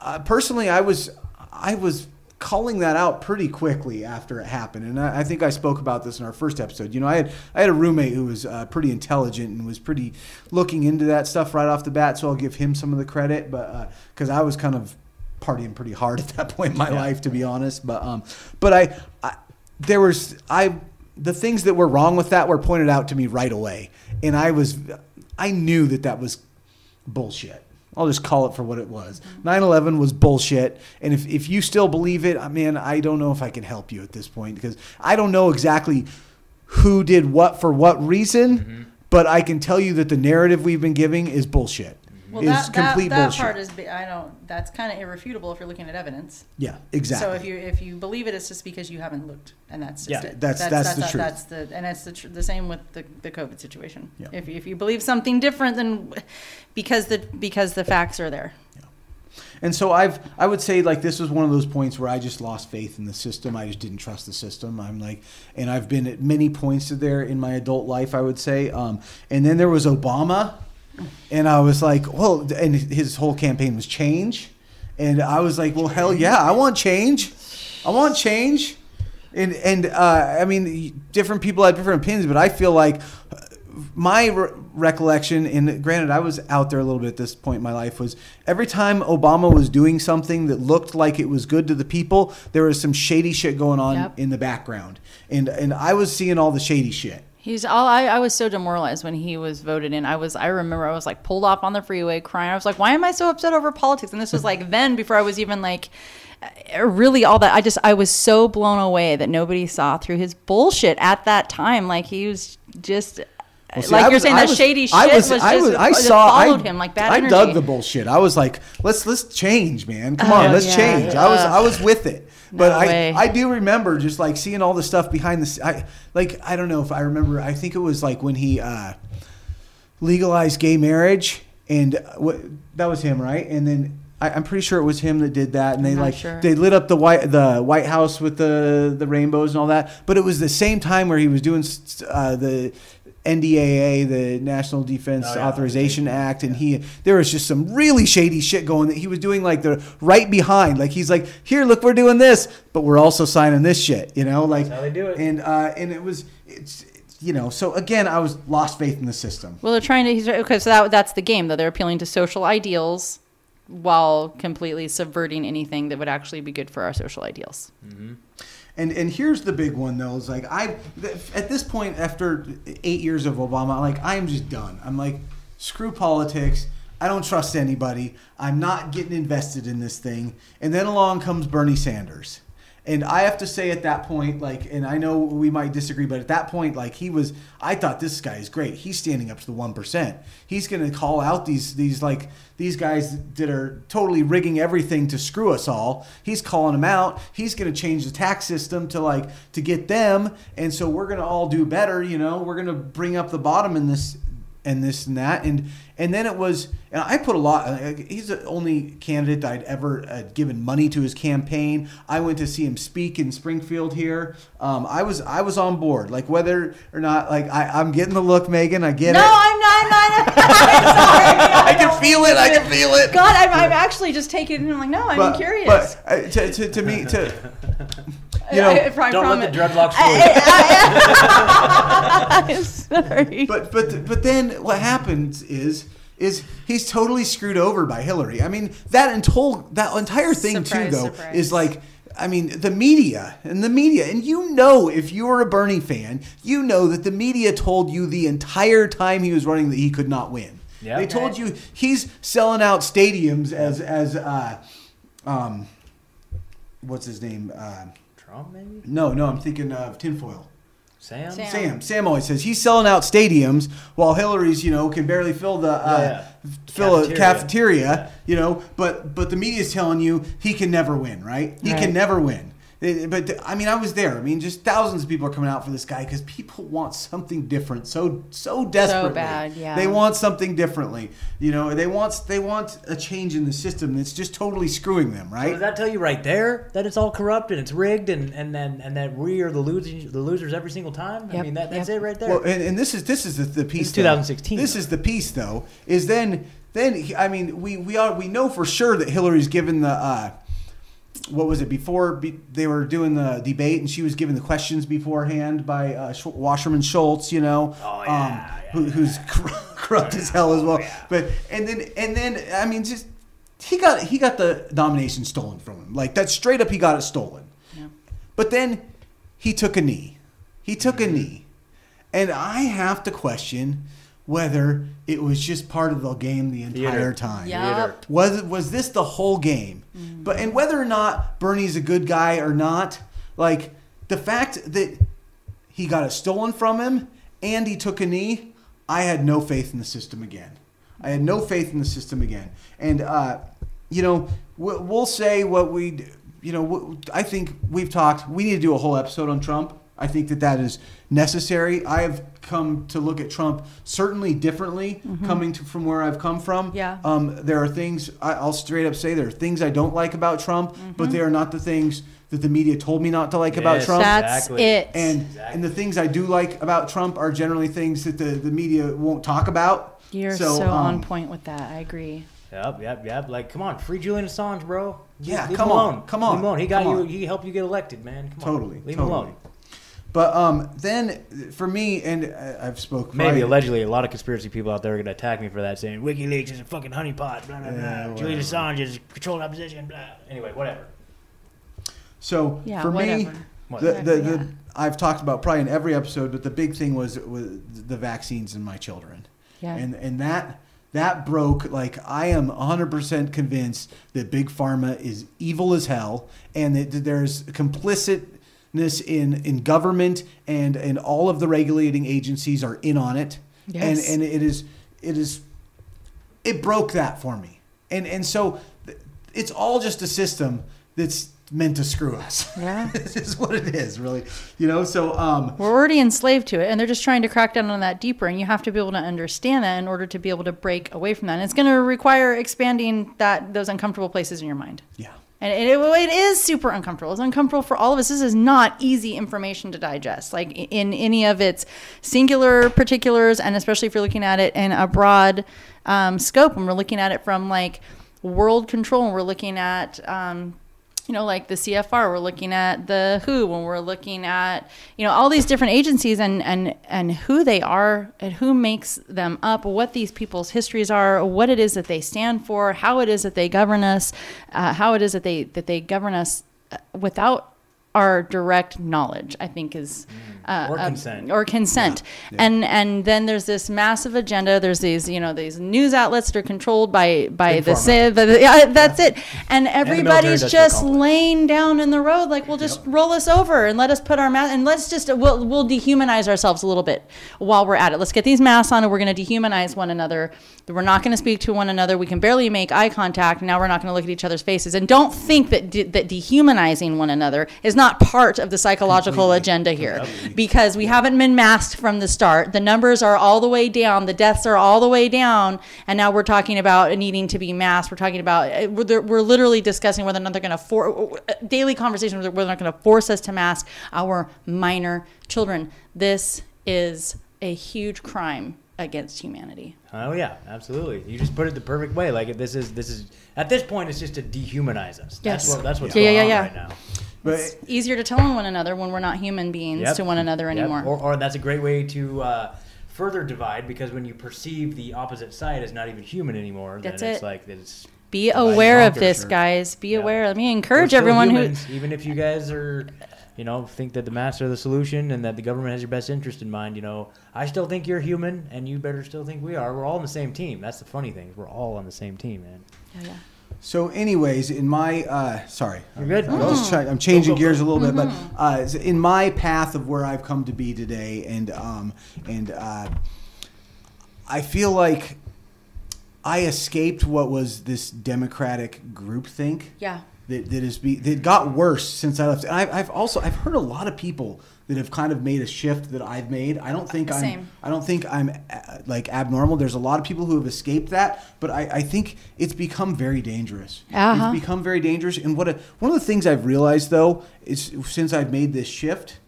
uh, personally, I was, I was calling that out pretty quickly after it happened, and I, I think I spoke about this in our first episode. You know, I had I had a roommate who was uh, pretty intelligent and was pretty looking into that stuff right off the bat, so I'll give him some of the credit, but because I was kind of partying pretty hard at that point in my life, to be honest. But um, but I, I there was I the things that were wrong with that were pointed out to me right away, and I was I knew that that was bullshit. I'll just call it for what it was. 9/11 was bullshit, and if if you still believe it, I mean, I don't know if I can help you at this point because I don't know exactly who did what for what reason, mm-hmm. but I can tell you that the narrative we've been giving is bullshit. Well, is that, that, complete that bullshit. part is, I don't, that's kind of irrefutable if you're looking at evidence. yeah, exactly. So if you if you believe it, it's just because you haven't looked, and that's just Yeah, it. that's- that's the that's, truth. That's the and it's the tr- the same with the, the COVID situation. Yeah. If if you believe something different, then because the because the facts are there. And so I've I would say like this was one of those points where I just lost faith in the system. I just didn't trust the system. I'm like, and I've been at many points there in my adult life. I would say, um, and then there was Obama, and I was like, well, and his whole campaign was change, and I was like, well, hell yeah, I want change, I want change, and and uh, I mean, different people have different opinions, but I feel like my re- recollection, and granted, I was out there a little bit at this point in my life, was every time Obama was doing something that looked like it was good to the people, there was some shady shit going on Yep. in the background, and and I was seeing all the shady shit. He's all I, I was so demoralized when he was voted in. I was I remember I was like pulled off on the freeway crying. I was like, why am I so upset over politics? And this was like then before I was even like uh, really all that. I just I was so blown away that nobody saw through his bullshit at that time. Like he was just Well, see, like I you're was- saying that was- shady shit I was, was, just I was, I saw, followed I, him like bad I energy. dug the bullshit. I was like, let's let's change, man. Come on, Oh, let's yeah. change. I was I was with it, but No I way. I do remember just like seeing all the stuff behind the. I like I don't know if I remember. I think it was like when he uh, legalized gay marriage, and uh, what that was him, right? And then. I, I'm pretty sure it was him that did that, and they like sure. they lit up the white the White House with the the rainbows and all that. But it was the same time where he was doing uh, the NDAA, the National Defense Oh, yeah. Authorization Act, and he there was just some really shady shit going that he was doing like the right behind. Like he's like, here, look, we're doing this, but we're also signing this shit, you know, like That's how they do it. And uh, and it was it's you know, so again, I was lost faith in the system. Well, they're trying to. He's, okay, so that, that's the game, though. They're appealing to social ideals while completely subverting anything that would actually be good for our social ideals. And and here's the big one though. Is like I at this point after eight years of Obama, like I am just done. I'm like, screw politics. I don't trust anybody. I'm not getting invested in this thing. And then along comes Bernie Sanders. And I have to say at that point, like, and I know we might disagree, but at that point, like, he was, I thought this guy is great. He's standing up to the one percent. He's going to call out these, these like, these guys that are totally rigging everything to screw us all. He's calling them out. He's going to change the tax system to like to get them, and so we're going to all do better. You know, we're going to bring up the bottom in this and this and that and and then it was and i put a lot uh, he's the only candidate i'd ever uh, given money to his campaign i went to see him speak in springfield here um, i was i was on board like whether or not like I, i'm getting the look megan i get No, it No, I'm not. I'm not. I'm sorry. i can feel it i can feel it God, I'm, I'm actually just taking it and I'm like, no, I'm but, curious. but uh, to, to, to me to you know I, I, I Don't let the dreadlocks I- fool you. I- I'm sorry. but but but then what happens is is he's totally screwed over by Hillary. I mean that entire that entire thing Surprise, too though surprise. is like I mean the media and the media and you know if you were a Bernie fan you know that the media told you the entire time he was running that he could not win. Yeah. They told you he's selling out stadiums as as uh, um what's his name uh, Trump, maybe? no no I'm thinking of tinfoil. Sam? Sam. Sam. Sam always says he's selling out stadiums while Hillary's, you know, can barely fill the uh, Yeah, fill a Cafeteria. cafeteria, you know. But but the media's telling you he can never win, right? He Right. can never win. It- but I mean, I was there. I mean, just thousands of people are coming out for this guy because people want something different so so desperately. So bad, yeah. They want something differently. You know, they want they want a change in the system that's just totally screwing them, So right? does that tell you right there that it's all corrupt and it's rigged and and then and that we are the losers the losers every single time? I mean that, that's yep. it right there. Well, and, and this is this is the, the piece. is 2016 This though. is the piece, though. Is then then I mean we we are we know for sure that Hillary's given the uh, what was it before be, they were doing the debate and she was given the questions beforehand by uh, Sch- Wasserman Schultz, you know, Oh, yeah, who, who's corrupt as hell as well. But and then and then I mean just he got he got the nomination stolen from him. Like that straight up he got it stolen. Yeah. But then he took a knee. He took a knee. And I have to question whether it was just part of the game the entire Theater. time. Yeah. Was was this the whole game? But and whether or not Bernie's a good guy or not, like the fact that he got it stolen from him and he took a knee, I had no faith in the system again. I had no faith in the system again. And uh, you know, we'll, we'll say what we, you know, I think we've talked. We need to do a whole episode on Trump. I think that that is necessary. I have come to look at Trump certainly differently, coming to, from where I've come from. Yeah. Um, there are things I, I'll straight up say there are things I don't like about Trump, but they are not the things that the media told me not to like about Trump. That's Exactly. it. And Exactly. and the things I do like about Trump are generally things that the, the media won't talk about. You're so, on um, point with that. I agree. Yep, yep, yep. Like, come on, free Julian Assange, bro. Yeah, Leave come him on, alone. come Leave on, him alone. He got you. on. He helped you get elected, man. Come Totally, on, leave totally. him alone. But um, then for me, and I- I've spoke Maybe probably- allegedly, a lot of conspiracy people out there are going to attack me for that, saying WikiLeaks is a fucking honeypot. Blah blah Yeah, blah. Julian. Assange is controlled opposition. Blah. Anyway, whatever. So Yeah, for whatever. me, the, Whatever, the, yeah. the I've talked about probably in every episode, but the big thing was was the vaccines in my children. Yeah. And and that that broke like I am 100% convinced that big pharma is evil as hell and that there's complicitness in in government and and all of the regulating agencies are in on it. Yes. And and it is it is it broke that for me. And and so it's all just a system that's meant to screw us. Yeah. this is what it is, really. You know, so um We're already enslaved to it, and they're just trying to crack down on that deeper. And you have to be able to understand that in order to be able to break away from that. And it's going to require expanding that those uncomfortable places in your mind. yeah. And it, it, is super uncomfortable. It's uncomfortable for all of us. This is not easy information to digest, like in any of its singular particulars, and especially if you're looking at it in a broad um, scope. When we're looking at it from like world control, and we're looking at um, you know, like the CFR, we're looking at the WHO, when we're looking at, you know, all these different agencies and, and, and who they are and who makes them up, what these people's histories are, what it is that they stand for, how it is that they govern us, uh, how it is that they, that they govern us uh, without our direct knowledge, I think is uh, Or uh, consent. or consent. And and then there's this massive agenda. There's these you know these news outlets that are controlled by by Big the, civ. yeah, that's it. And everybody's military-industrial just laying down in the road like, well, just roll us over and let us put our mask and let's just we'll we'll dehumanize ourselves a little bit while we're at it. Let's get these masks on and we're going to dehumanize one another. We're not going to speak to one another. We can barely make eye contact. Now we're not going to look at each other's faces. And don't think that de- that dehumanizing one another is not part of the psychological Completely. agenda here because we haven't been masked from the start. The numbers are all the way down. The deaths are all the way down. And now we're talking about needing to be masked. We're talking about, uh, we're, we're literally discussing whether or not they're going to, for, daily conversations whether they're going to force us to mask our minor children. This is a huge crime against humanity. Oh yeah, absolutely. You just put it the perfect way. Like this is this is at this point it's just to dehumanize us. That's Yes. what that's what's Yeah, going yeah, on yeah. right now. But It's easier to tell on one another when we're not human beings Yep. to one another Yep. anymore. Or, or that's a great way to uh, further divide because when you perceive the opposite side as not even human anymore, That's then it's it. like it's Be aware of this, sure. guys. Be Yeah. aware. Let me encourage everyone who. even if you guys are, you know, think that the masks are the solution and that the government has your best interest in mind, you know, I still think you're human, and you better still think we are. We're all on the same team. That's the funny thing. We're all on the same team, man. Yeah, yeah. So, anyways, in my uh, sorry, You're good. I'm, just trying, I'm changing Go, go, gears a little bit, Mm-hmm. but uh, in my path of where I've come to be today, and um, and uh, I feel like I escaped what was this democratic groupthink Yeah. that, that is be that got worse since I left. And I, I've also I've heard a lot of people that have kind of made a shift that I've made. I don't think I'm Same. I don't think I'm uh, like abnormal. There's a lot of people who have escaped that, but I, I think it's become very dangerous. Uh-huh. It's become very dangerous. And what a, one of the things I've realized though is since I've made this shift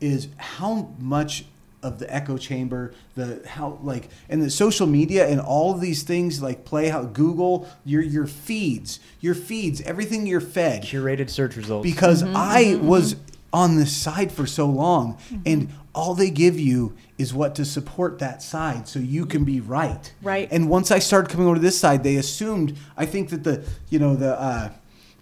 is how much of the echo chamber the how like and the social media and all of these things like play how google your your feeds your feeds everything you're fed Curated search results. because Mm-hmm, I was on this side for so long, and all they give you is what to support that side, so you can be right. Right. And once I started coming over to this side, they assumed. I think that the you know the. Uh,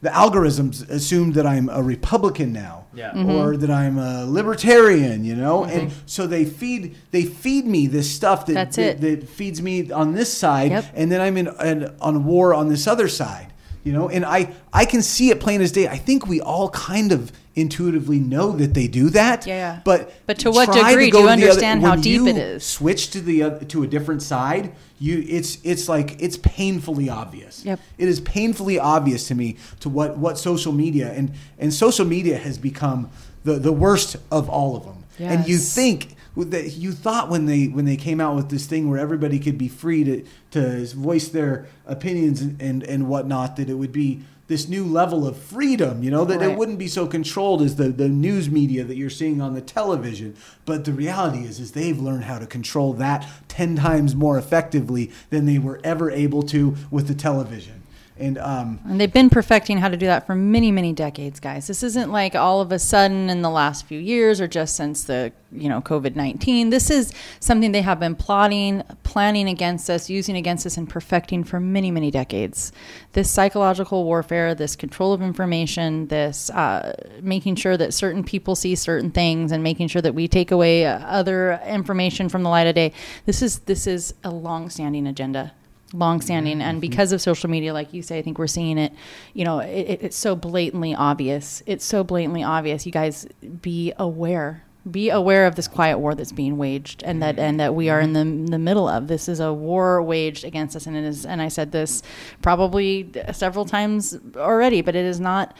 the algorithms assumed that I'm a Republican now, Yeah. Mm-hmm. or that I'm a libertarian, you know, and so they feed they feed me this stuff that That's that, it. that feeds me on this side, Yep. and then I'm in an, on war on this other side you know and i i can see it plain as day i think we all kind of intuitively know that they do that Yeah, but But to what degree go do you to understand how deep it is? switch to the oth- to a different side you it's it's like it's painfully obvious Yep. it is painfully obvious to me to what what social media and and social media has become the the worst of all of them and you think that you thought when they when they came out with this thing where everybody could be free to to voice their opinions and and, and whatnot that it would be this new level of freedom you know that it wouldn't be so controlled as the the news media that you're seeing on the television. But the reality is is they've learned how to control that 10 times more effectively than they were ever able to with the television and um And they've been perfecting how to do that for many, many decades, guys. This isn't like all of a sudden in the last few years or just since the, you know, COVID 19. This is something they have been plotting, planning against us, using against us, and perfecting for many, many decades. This psychological warfare, this control of information, this uh, making sure that certain people see certain things and making sure that we take away uh, other information from the light of day. This is, this is a long standing agenda long-standing. And mm-hmm. because of social media like you say i think we're seeing it you know it, it- it's so blatantly obvious. It's so blatantly obvious. You guys be aware. Be aware of this quiet war that's being waged and that mm-hmm. and that we are in mm-hmm. the, the middle of. This is a war waged against us. And it is and i said this probably several times already but it is not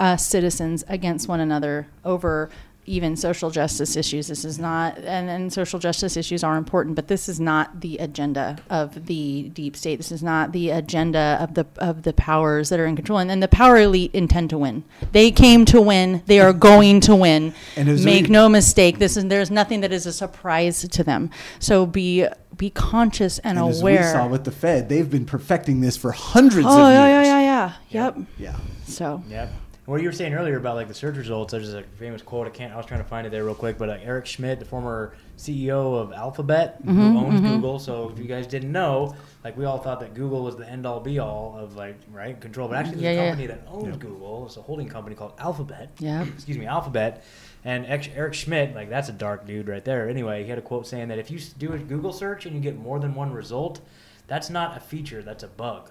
uh, citizens against one another over even social justice issues. This is not, and, and social justice issues are important, but this is not the agenda of the deep state. This is not the agenda of the of the powers that are in control. And, and the power elite intend to win. They came to win. They are going to win. And Make no mistake. This is there's nothing that is a surprise to them. So be be conscious and, and as aware. we saw with the fed they've been perfecting this for hundreds oh of yeah, years yeah, yeah, yeah. Yep. yeah So Yep. What you were saying earlier about like the search results, there's a famous quote. I can't. I was trying to find it there real quick, but uh, Eric Schmidt, the former CEO of Alphabet, who owns Google. So if you guys didn't know, like we all thought that Google was the end all be all of like right control, but actually there's Yeah, a yeah. company that owns Google. It's a holding company called Alphabet. Yeah. Excuse me, Alphabet. And Eric Schmidt, like that's a dark dude right there. Anyway, he had a quote saying that if you do a Google search and you get more than one result, that's not a feature, that's a bug.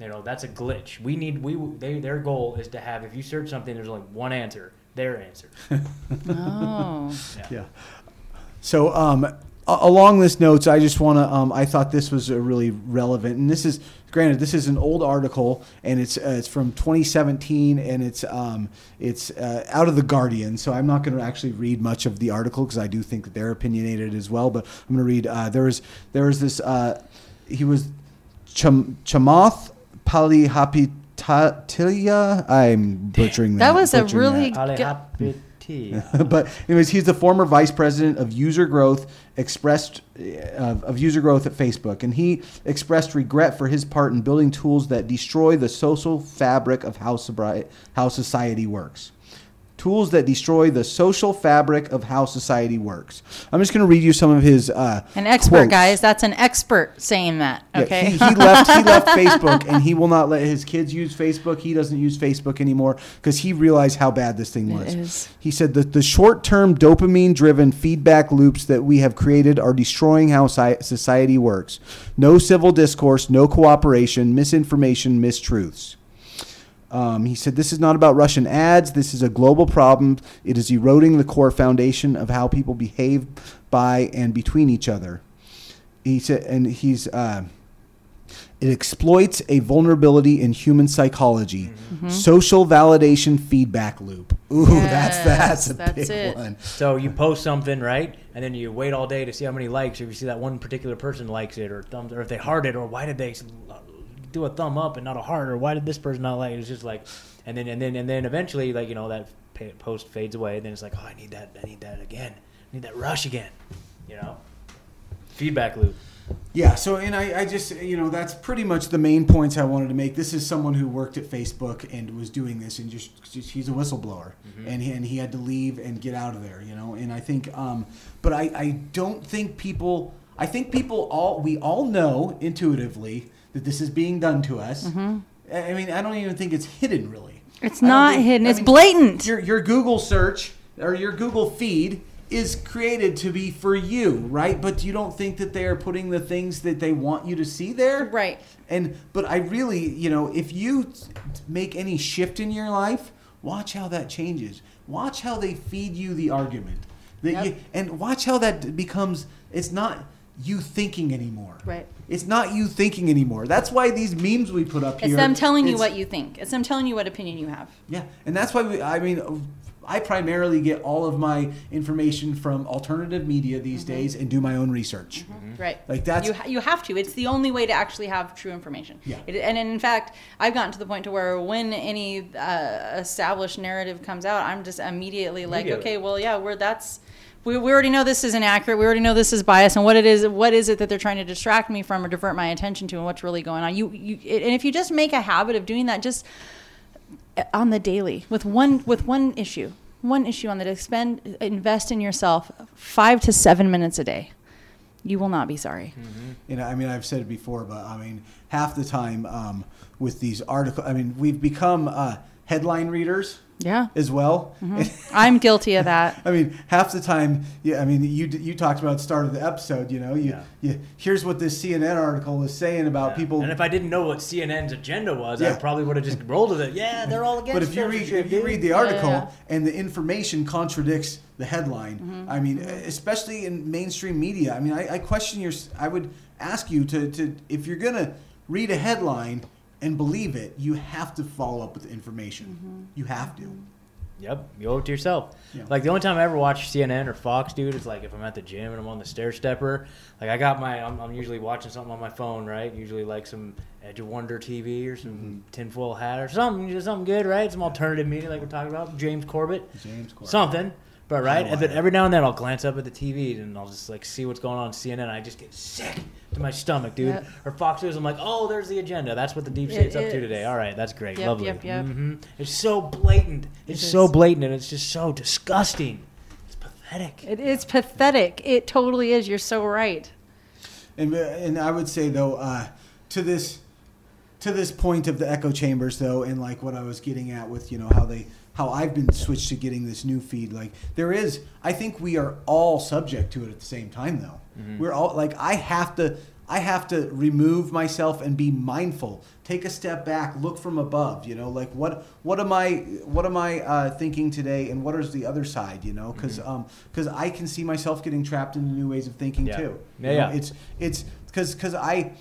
You know, that's a glitch. We need we they their goal is to have if you search something, there's only one answer, their answer. Oh. Yeah. So, um, along this notes, I just want to. Um, I thought this was a really relevant, and this is granted. This is an old article, and it's uh, it's from 2017, and it's um, it's uh, out of the Guardian. So I'm not going to actually read much of the article because I do think that they're opinionated as well. But I'm going to read. Uh, there was there was this. Uh, he was Cham- Chamath Palihapitiya. I'm butchering that. That was a butchering really that. good. But anyways, he's the former vice president of user growth expressed uh, of user growth at Facebook, and he expressed regret for his part in building tools that destroy the social fabric of how, sobri- how society works. Tools that destroy the social fabric of how society works. I'm just going to read you some of his. Uh, An expert, quotes. guys. That's an expert saying that. Yeah, Okay. he, he left. He left Facebook, and he will not let his kids use Facebook. He doesn't use Facebook anymore because he realized how bad this thing was. He said that the short-term dopamine-driven feedback loops that we have created are destroying how society works. No civil discourse, no cooperation, misinformation, mistruths. Um, he said, This is not about Russian ads. This is a global problem. It is eroding the core foundation of how people behave by and between each other. He said, and he's. Uh, it exploits a vulnerability in human psychology. Social validation feedback loop. Ooh, that's that's a that's big it. one. So you post something, right? And then you wait all day to see how many likes, or if you see that one particular person likes it, or thumbs, or if they heart it, or why did they s- do a thumb up and not a heart, or why did this person not like it? It's just like, and then and then and then eventually, like you know, that post fades away. And Then it's like, oh, I need that, I need that again, I need that rush again, you know. Feedback loop. Yeah, so and I, I just you know that's pretty much the main points I wanted to make. This is someone who worked at Facebook and was doing this, and just, just he's a whistleblower, and he, and he had to leave and get out of there, you know. And I think, um, but I, I don't think people. I think people all we all know intuitively that this is being done to us. Mm-hmm. I I mean, I don't even think it's hidden really. It's don't think- hidden. I It's mean, blatant. Your your Google search or your Google feed is created to be for you, right? But you don't think that they are putting the things that they want you to see there, Right. And but I really, you know, if you make any shift in your life, watch how that changes. Watch how they feed you the argument. That Yep. you, and watch how that becomes. It's not you thinking anymore. Right. It's not you thinking anymore. That's why these memes we put up here. It's them telling you what you think. It's them telling you what opinion you have. yeah, and that's why we, I mean, I primarily get all of my information from alternative media these mm-hmm. days and do my own research. Mm-hmm. Mm-hmm. Right. Like that's- you, ha- you have to. It's the only way to actually have true information. Yeah. It, and in fact, I've gotten to the point to where when any uh, established narrative comes out, I'm just immediately like, Immediately. okay, well, yeah, we're that's. We, we already know this is inaccurate. We already know this is biased, and what it is, what is it that they're trying to distract me from or divert my attention to, and what's really going on. You, you, and if you just make a habit of doing that, just uh, on the daily with one with one issue, one issue on the day, spend invest in yourself five to seven minutes a day. You will not be sorry. You know, I mean, I've said it before, but I mean, half the time um, with these articles, I mean, we've become uh, headline readers Yeah, as well. Mm-hmm. I'm guilty of that. I mean, half the time, yeah. I mean, you you talked about the start of the episode. You know, you, Yeah. you here's what this CNN article is saying about people. And if I didn't know what CNN's agenda was, Yeah. I probably would have just rolled with it. Yeah, they're all against. But if you read if you read the article yeah. and the information contradicts the headline, mm-hmm. I mean, especially in mainstream media. I mean, I, I question your. I would ask you to, to if you're gonna read a headline and believe it, you have to follow up with the information. You have to. Yep, you owe it to yourself. Yeah. Like the only time I ever watch CNN or Fox, dude, is like if I'm at the gym and I'm on the stair stepper. Like I got my, I'm, I'm usually watching something on my phone, right? Usually like some Edge of Wonder TV or some Mm-hmm. tinfoil hat or something, just something good, right? Some alternative media like we're talking about, James Corbett, James Corbett. something. But right, and then every now and then I'll glance up at the TV and I'll just like see what's going on in CNN. I just get sick to my stomach, dude. Yep. Or Fox News, I'm like, oh, there's the agenda. That's what the deep It state's up to today. All right, that's great, Yep, lovely. yep, yep. hmm It's so blatant. It's It so blatant, and it's just so disgusting. It's pathetic. It is pathetic. It totally is. You're so right. And and I would say though, uh, to this to this point of the echo chambers though, and like what I was getting at with you know how they how I've been switched to getting this new feed. Like there is, I think we are all subject to it at the same time though. We're all like I have to. I have to remove myself and be mindful. Take a step back, look from above. You know, like what what am I what am I uh, thinking today, and what is the other side? You know, because because I can see myself getting trapped into new ways of thinking Yeah. too. Yeah, You know, yeah. It's it's because because I,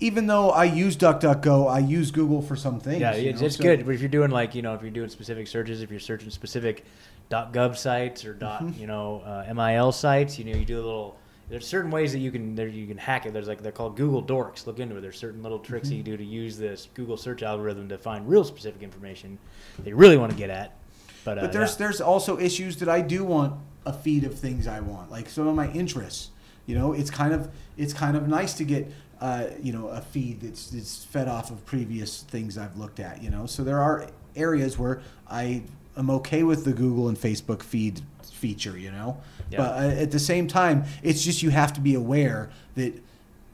even though I use DuckDuckGo, I use Google for some things. Yeah, you it's, it's so- good. But if you're doing like you know, if you're doing specific searches, if you're searching specific .gov sites or dot Mm-hmm. you know uh, MIL sites, you know, you do a little. There's certain ways that you can there you can hack it. There's like they're called Google Dorks. Look into it. There's certain little tricks that you Mm-hmm. do to use this Google search algorithm to find real specific information that you really want to get at. But, uh, But there's yeah. there's also issues that I do want a feed of things I want, like some of my interests. You know, it's kind of it's kind of nice to get uh, you know a feed that's that's fed off of previous things I've looked at. You know, so there are areas where I am okay with the Google and Facebook feed feature. You know, Yeah. but uh, at the same time, it's just you have to be aware that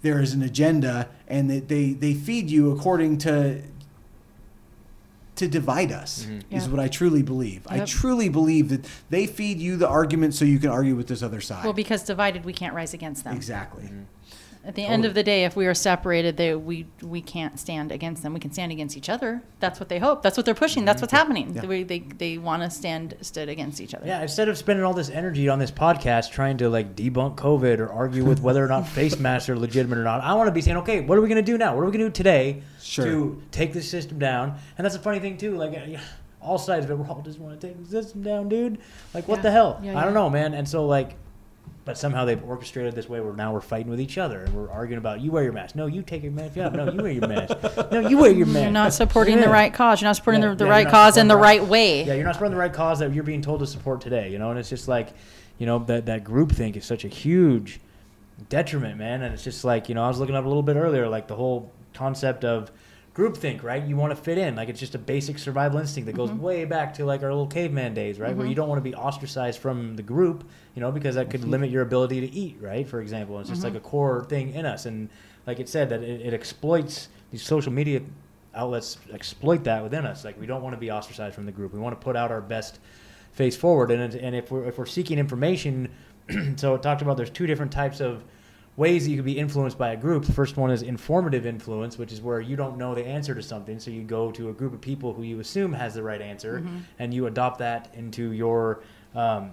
there is an agenda and that they they feed you according to to divide us Mm-hmm. is Yeah. what I truly believe. I truly believe that they feed you the argument so you can argue with this other side. Well, because divided, we can't rise against them. exactly. Mm-hmm. At the end of the day, if we are separated, they, we we can't stand against them. We can stand against each other. That's what they hope. That's what they're pushing. That's what's happening. Yeah. They, they, they want to stand stood against each other. Yeah, instead of spending all this energy on this podcast trying to like debunk COVID or argue with whether or not face masks are legitimate or not, I want to be saying, okay, what are we going to do now? What are we going to do today Sure. to take this system down? And that's a funny thing too. Like, uh, all sides of it, we all just want to take the system down, dude. Like, what Yeah. the hell? Yeah, I don't know, man. And so like. But somehow they've orchestrated this way where now we're fighting with each other and we're arguing about you wear your mask. No, you take your mask off. No, you wear your mask. No, you wear your mask. You're not supporting the right cause. You're not supporting Yeah, the, the yeah, right cause in the supporting right way. Yeah, you're not supporting the right cause that you're being told to support today, you know, and it's just like, you know, that that group think is such a huge detriment, man. And it's just like, you know, I was looking up a little bit earlier, like the whole concept of groupthink, right? You want to fit in, like it's just a basic survival instinct that goes mm-hmm. way back to like our little caveman days, right? Where mm-hmm. you don't want to be ostracized from the group, you know, because that could mm-hmm. limit your ability to eat, right? For example, it's just like a core thing in us, and like it said that it, it exploits these social media outlets exploit that within us. Like we don't want to be ostracized from the group. We want to put out our best face forward. And and if we're if we're seeking information, so it talked about there's two different types of ways that you can be influenced by a group. The first one is informative influence, which is where you don't know the answer to something, so you go to a group of people who you assume has the right answer, and you adopt that into your um,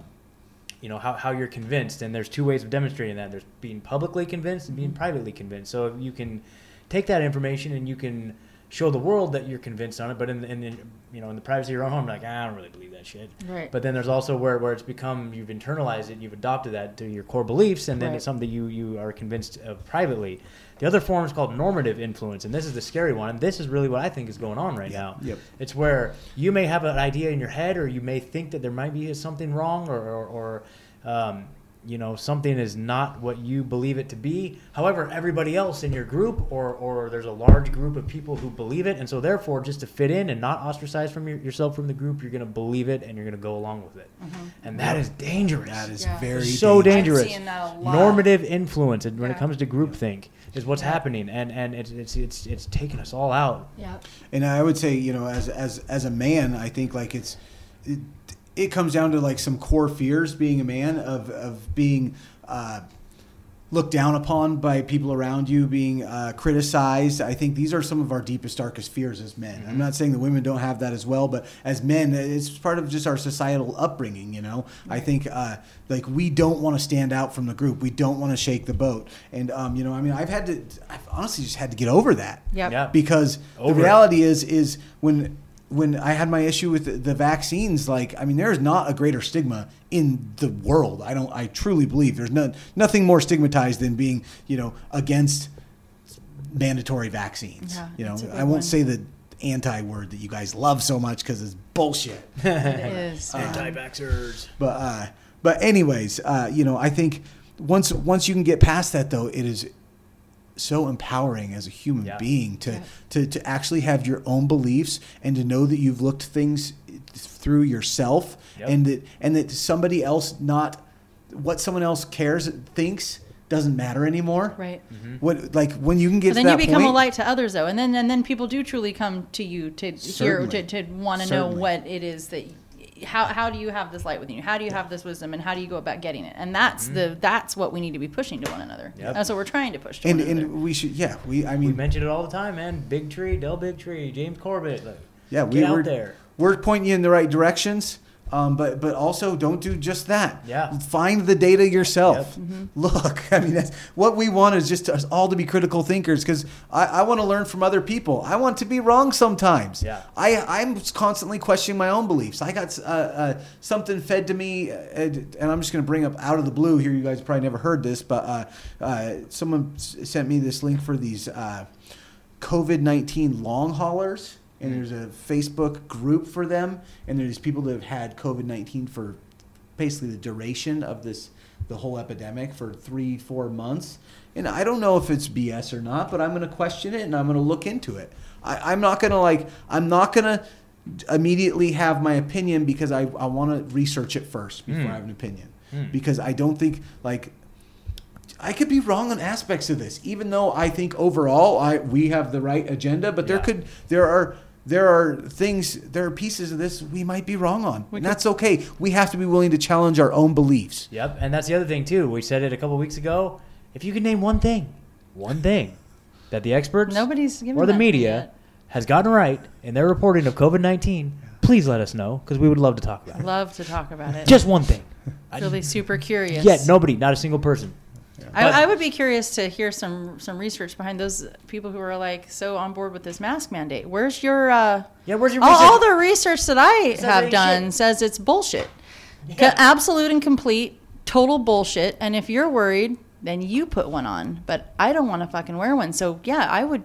you know how, how you're convinced. And there's two ways of demonstrating that. There's being publicly convinced and being privately convinced. So if you can take that information and you can show the world that you're convinced on it but in, in, in you know in the privacy of your own home like "Ah, i don't really believe that shit Right. but then there's also where, where it's become you've internalized it you've adopted that to your core beliefs and then Right. it's something that you you are convinced of privately the other form is called normative influence and this is the scary one and this is really what i think is going on right now Yep. it's where you may have an idea in your head, or you may think that there might be something wrong, or, or, or um, you know, something is not what you believe it to be. However, everybody else in your group, or, or there's a large group of people who believe it, and so therefore, just to fit in and not ostracize from your, yourself from the group, you're going to believe it and you're going to go along with it, mm-hmm. and that is dangerous. That is Yeah. very so dangerous. dangerous. seeing that a lot. Normative influence, and when it comes to groupthink, is what's Yeah. happening, and and it's it's it's it's taking us all out. Yeah. And I would say, you know, as as as a man, I think like it's it, it comes down to like some core fears being a man of of being uh, looked down upon by people around you, being uh, criticized. I think these are some of our deepest, darkest fears as men. I'm not saying that women don't have that as well, but as men, it's part of just our societal upbringing. You know, I think uh, like we don't want to stand out from the group. We don't want to shake the boat. And um, you know, I mean, I've had to, I've honestly just had to get over that Yep. Yeah. because Over the reality is is when when I had my issue with the, the vaccines, like I mean, there is not a greater stigma in the world. I don't. I truly believe there's no, nothing more stigmatized than being you know against mandatory vaccines. Yeah, you know, that's a good I won't one. say the anti word that you guys love so much because it's bullshit. It is. Anti-vaxxers. But uh, but anyways, uh, you know, I think once once you can get past that though, it is so empowering as a human Yeah. being to, to to actually have your own beliefs and to know that you've looked things through yourself Yep. and that and that somebody else not what someone else cares thinks doesn't matter anymore. Right. Mm-hmm. What like when you can get But to then you become point, a light to others, though, and then and then people do truly come to you to hear to, to want to know what it is that how how do you have this light within you? How do you have this wisdom, and how do you go about getting it? And that's mm-hmm. the that's what we need to be pushing to one another. Yep. That's what we're trying to push to and one another. and we should yeah we I mean, We mean mention it all the time, man. Bigtree, Del Bigtree, James Corbett. Like, yeah we get were out there. we're pointing you in the right directions. Um, but but also don't do just that. Yeah. Find the data yourself. Mm-hmm. Look, I mean, that's, what we want is just us all to be critical thinkers because I, I want to learn from other people. I want to be wrong sometimes. Yeah. I I'm constantly questioning my own beliefs. I got uh, uh, something fed to me, uh, and, and I'm just going to bring up out of the blue here. You guys probably never heard this, but uh, uh, someone s- sent me this link for these uh, COVID 19 long haulers, and there's a Facebook group for them, and there's people that have had COVID 19 for basically the duration of this, the whole epidemic for three, four months. And I don't know if it's BS or not, but I'm going to question it and I'm going to look into it. I, I'm not going to like, I'm not going to immediately have my opinion because I, I want to research it first before Mm. I have an opinion. Mm. Because I don't think, like, I could be wrong on aspects of this, even though I think overall I we have the right agenda. But there could there are there are things there are pieces of this we might be wrong on, and that's okay. We have to be willing to challenge our own beliefs. Yep, and that's the other thing too. We said it a couple weeks ago. If you could name one thing, one thing that the experts Nobody's given or the that media yet. has gotten right in their reporting of COVID nineteen, please let us know because we would love to talk about it. love to talk about it. Just one thing. really super curious. Yet nobody, not a single person. But- I, I would be curious to hear some some research behind those people who are like so on board with this mask mandate. Where's your uh, Yeah, where's your all, research? all the research that I Says have done shit. says it's bullshit, Yeah. absolute and complete, total bullshit. And if you're worried, then you put one on. But I don't want to fucking wear one. So yeah, I would.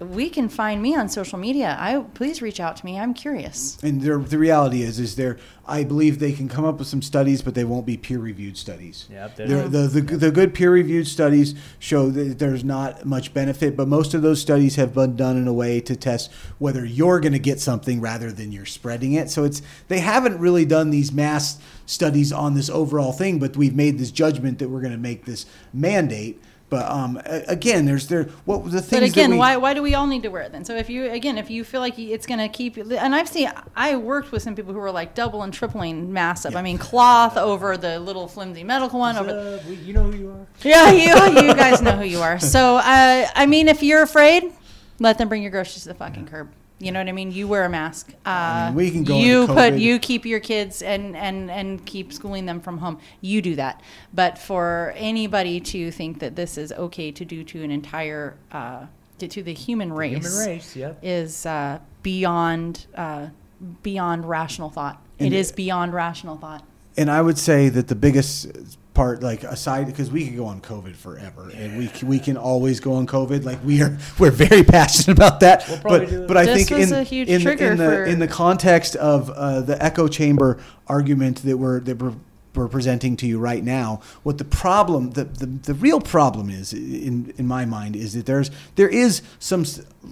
We can find me on social media. I please reach out to me. I'm curious. And there, the reality is, is there. I believe they can come up with some studies, but they won't be peer-reviewed studies. Yep, They're- the, the the good peer-reviewed studies show that there's not much benefit, but most of those studies have been done in a way to test whether you're going to get something rather than you're spreading it. So it's they haven't really done these mass studies on this overall thing, but we've made this judgment that we're going to make this mandate. But um, again, there's there what the things. But again, that we, why why do we all need to wear it then? So if you again, if you feel like it's going to keep, and I've seen, I worked with some people who were like double and tripling masks up. I mean, cloth over the little flimsy medical one over. Uh, we- you know who you are. Yeah, you you guys know who you are. So uh, I mean, if you're afraid, let them bring your groceries to the fucking curb. You know what I mean? You wear a mask. Uh, I mean, we can go You into put you keep your kids and and and keep schooling them from home. You do that. But for anybody to think that this is okay to do to an entire uh, to, to the human race, the Human race, yep. is uh, beyond uh, beyond rational thought. And- it is beyond rational thought. And I would say that the biggest part, like aside, because we could go on COVID forever, and we we can always go on COVID. Like we are, we're very passionate about that. We'll probably but do it. but I This think in a huge in, the- in the for- in the context of uh, the echo chamber argument that we're that we're, we're presenting to you right now, what the problem, the, the, the real problem is, in in my mind, is that there's there is some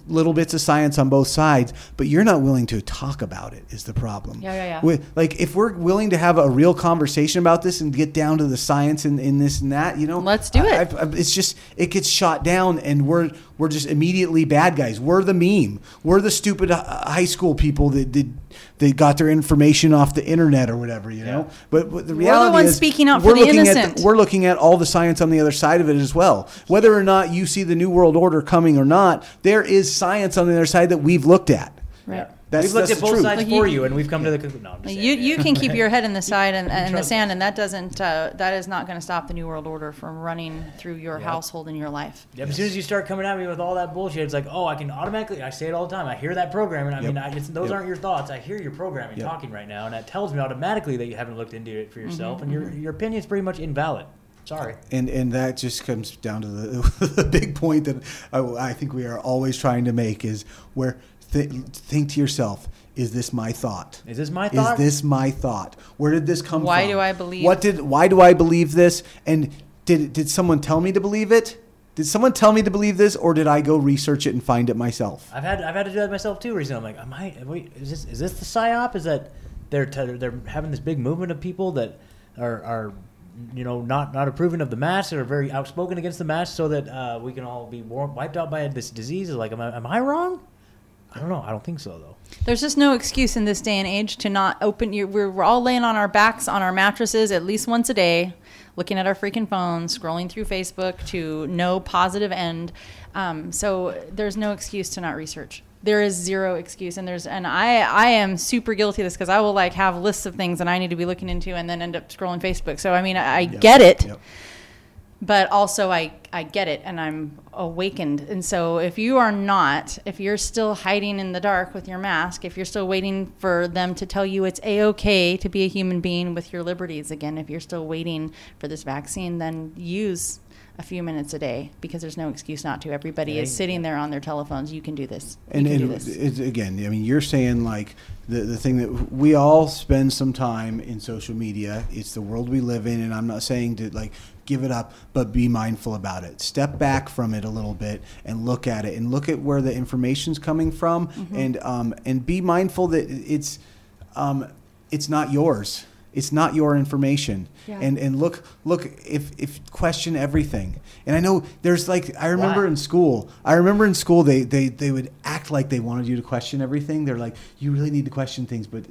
little bits of science on both sides, but you're not willing to talk about it. Is the problem? Yeah, yeah, yeah. With- like if we're willing to have a real conversation about this and get down to the science in, in this and that, you know, Let's do it. I- I've- it's just it gets shot down, and we're we're just immediately bad guys. We're the meme. We're the stupid uh, high school people that did they got their information off the internet or whatever, you know. But, but the the reality ones is speaking out for we're the looking At innocent. the, we're looking at all the science on the other side of it as well. Whether or not you see the new world order coming or not, there is science on the other side that we've looked at. Right. That's- we've looked that's at both sides Like for you- you, and we've come to the conclusion. No, You saying, you can keep your head in the side and, and the sand, us. and that doesn't uh, that is not going to stop the new world order from running through your household and your life. Yep, As soon as you start coming at me with all that bullshit, it's like, oh, I can automatically. I say it all the time. I hear that programming. I Yep. mean, I, it's, those Yep. aren't your thoughts. I hear your programming Yep. talking right now, and that tells me automatically that you haven't looked into it for yourself, and Mm-hmm, your your is pretty much invalid. Sorry. And and that just comes down to the, the big point that I, I think we are always trying to make is where th- think to yourself, is this my thought? Is this my thought? Is this my thought? Where did this come Why from? Why do I believe- What did why do I believe this? And did did someone tell me to believe it? did someone tell me to believe this, or did I go research it and find it myself? I've had I've had to do that myself too recently. I'm like, am I? Wait, is this is this the psyop? Is that they're t- they're having this big movement of people that are are you know not not approving of the mask or are very outspoken against the mask, so that uh, we can all be war- wiped out by this disease? Is like, am I, am I wrong? I don't know. I don't think so though. There's just no excuse in this day and age to not open your. We're, all laying on our backs on our mattresses at least once a day, looking at our freaking phones, scrolling through Facebook to no positive end. Um, so there's no excuse to not research. There is zero excuse, and there's and I I am super guilty of this because I will like have lists of things that I need to be looking into, and then end up scrolling Facebook. So I mean I, I get it Yep. But also I, I get it and I'm awakened. And so if you are not, if you're still hiding in the dark with your mask, if you're still waiting for them to tell you it's a okay to be a human being with your liberties again, if you're still waiting for this vaccine, then use a few minutes a day because there's no excuse not to. Everybody Yeah, is sitting there on their telephones. You can do this. You And, can do this. it's, again, I mean, you're saying like the, the thing that we all spend some time in social media. It's the world we live in, and I'm not saying to like give it up, but be mindful about it. Step back from it a little bit and look at it, and look at where the information's coming from, Mm-hmm. and um, and be mindful that it's um, it's not yours. It's not your information. Yeah. And and look look if if question everything. And I know there's like I remember Why? in school. I remember in school they, they they would act like they wanted you to question everything. They're like you really need to question things, but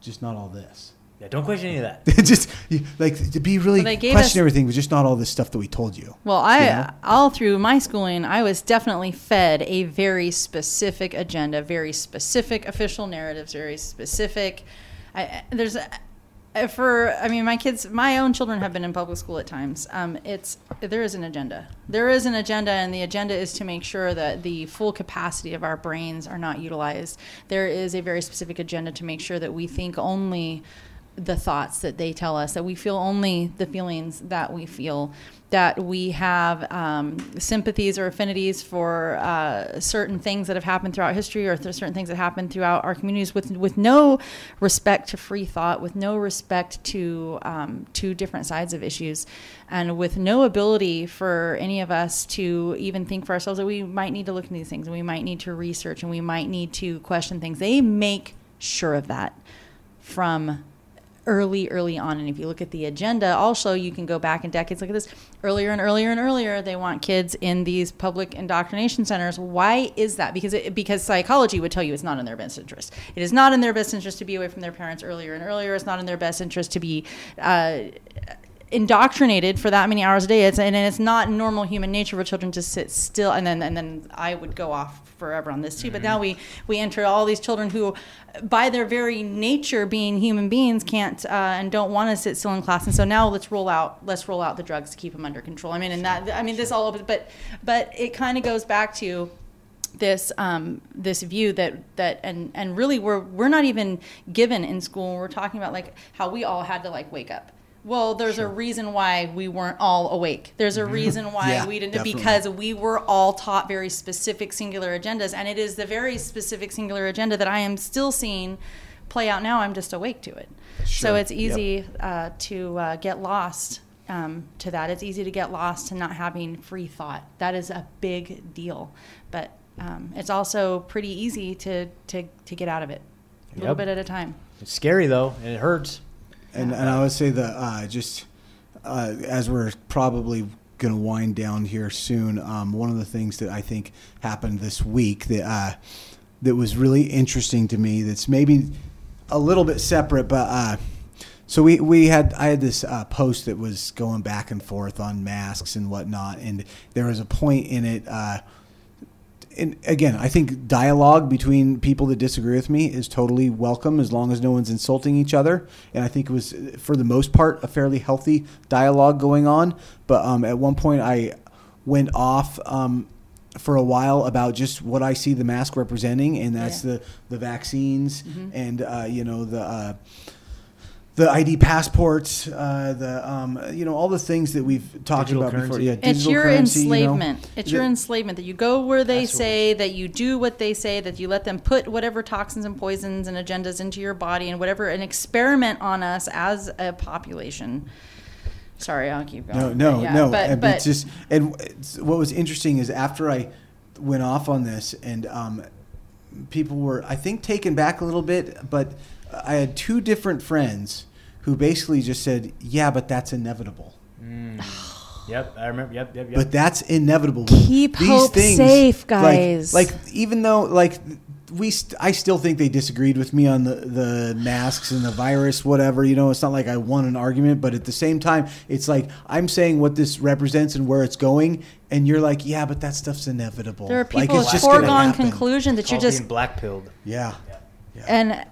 just not all this. Yeah, don't question any of that. just like to be really Well, question us- everything, but just not all this stuff that we told you. Well, I You know? all through my schooling, I was definitely fed a very specific agenda, very specific official narratives, very specific. I, I- there's for I mean, my kids, my own children have been in public school at times. Um, it's there is an agenda. There is an agenda, and the agenda is to make sure that the full capacity of our brains are not utilized. There is a very specific agenda to make sure that we think only the thoughts that they tell us, that we feel only the feelings that we feel, that we have um, sympathies or affinities for uh, certain things that have happened throughout history or certain things that happen throughout our communities with, with no respect to free thought, with no respect to um, to different sides of issues, and with no ability for any of us to even think for ourselves that we might need to look into these things and we might need to research and we might need to question things. They make sure of that from early, early on. And if you look at the agenda, also you can go back in decades. Look at this. Earlier and earlier and earlier, they want kids in these public indoctrination centers. Why is that? Because it, because psychology would tell you it's not in their best interest. It is not in their best interest to be away from their parents earlier and earlier. It's not in their best interest to be. Uh, indoctrinated for that many hours a day it's and it's not normal human nature for children to sit still and then and then I would go off forever on this too but now we we enter all these children who by their very nature being human beings can't uh, and don't want to sit still in class and so now let's roll out let's roll out the drugs to keep them under control I mean and that I mean this all opens but but it kind of goes back to this um, this view that that and and really we're we're not even given in school. We're talking about like how we all had to like wake up. Well, there's a reason why we weren't all awake. There's a reason why Yeah, we didn't definitely. because we were all taught very specific singular agendas, and it is the very specific singular agenda that I am still seeing play out now. I'm just awake to it. So it's easy uh, to uh, get lost um, to that. It's easy to get lost to not having free thought. That is a big deal, but um, it's also pretty easy to, to, to get out of it a little bit at a time. It's scary though, and it hurts. And and I would say that uh, just uh, as we're probably going to wind down here soon, um, one of the things that I think happened this week that uh, that was really interesting to me. That's maybe a little bit separate, but. Uh, so we, we had I had this uh, post that was going back and forth on masks and whatnot, and there was a point in it. Uh, and again, I think dialogue between people that disagree with me is totally welcome as long as no one's insulting each other. And I think it was, for the most part, a fairly healthy dialogue going on. But um, at one point, I went off um, for a while about just what I see the mask representing, and that's Yeah. the the vaccines and uh, you know the. Uh, the ID passports, uh, the um, you know all the things that we've talked Digital about before. Yeah, It's digital your currency, you know. enslavement. It's your enslavement that you go where they That's say, that you do what they say, that you let them put whatever toxins and poisons and agendas into your body and whatever, an experiment on us as a population. Sorry, I'll keep going. No, no, Yeah, no. But, and but it's just and it's, what was interesting is after I went off on this, and um, people were, I think, taken back a little bit. But I had two different friends who basically just said, "Yeah, but that's inevitable." Mm. Yep, I remember. Yep, yep, yep. But that's inevitable. Keep These hope safe, guys. Like, even though like we, st- I still think they disagreed with me on the the masks and the virus, whatever. You know, it's not like I won an argument, but at the same time, it's like I'm saying what this represents and where it's going, and you're like, yeah, but that stuff's inevitable. there are like, it's with just gonna foregone conclusion that you're just being black pilled. Yeah. And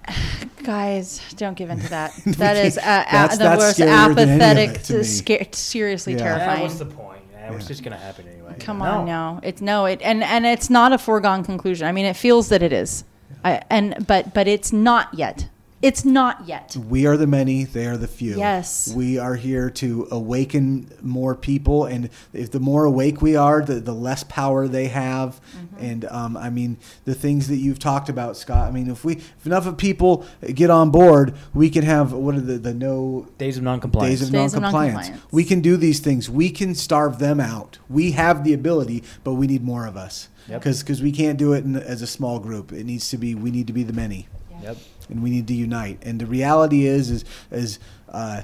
guys don't give in to that. That is uh, can't- a, that's- the that's most scarier than any of apathetic, to sca- seriously Yeah. Yeah, terrifying. what's the point? Yeah, It's just gonna happen anyway. Come on, no, it's no, it and and it's not a foregone conclusion. I mean, it feels that it is, I, and but but it's not yet. It's not yet. We are the many, they are the few. Yes. We are here to awaken more people. And if the more awake we are, the, the less power they have. Mm-hmm. And um, I mean, the things that you've talked about, Scott, I mean, if we, if enough of people get on board, we can have, what are the, the no Days of noncompliance. days of Days of noncompliance. noncompliance. We can do these things. We can starve them out. We have the ability, but we need more of us. Yep. Because we can't do it in, as a small group. It needs to be, we need to be the many Yep. And we need to unite. And the reality is, is, is uh,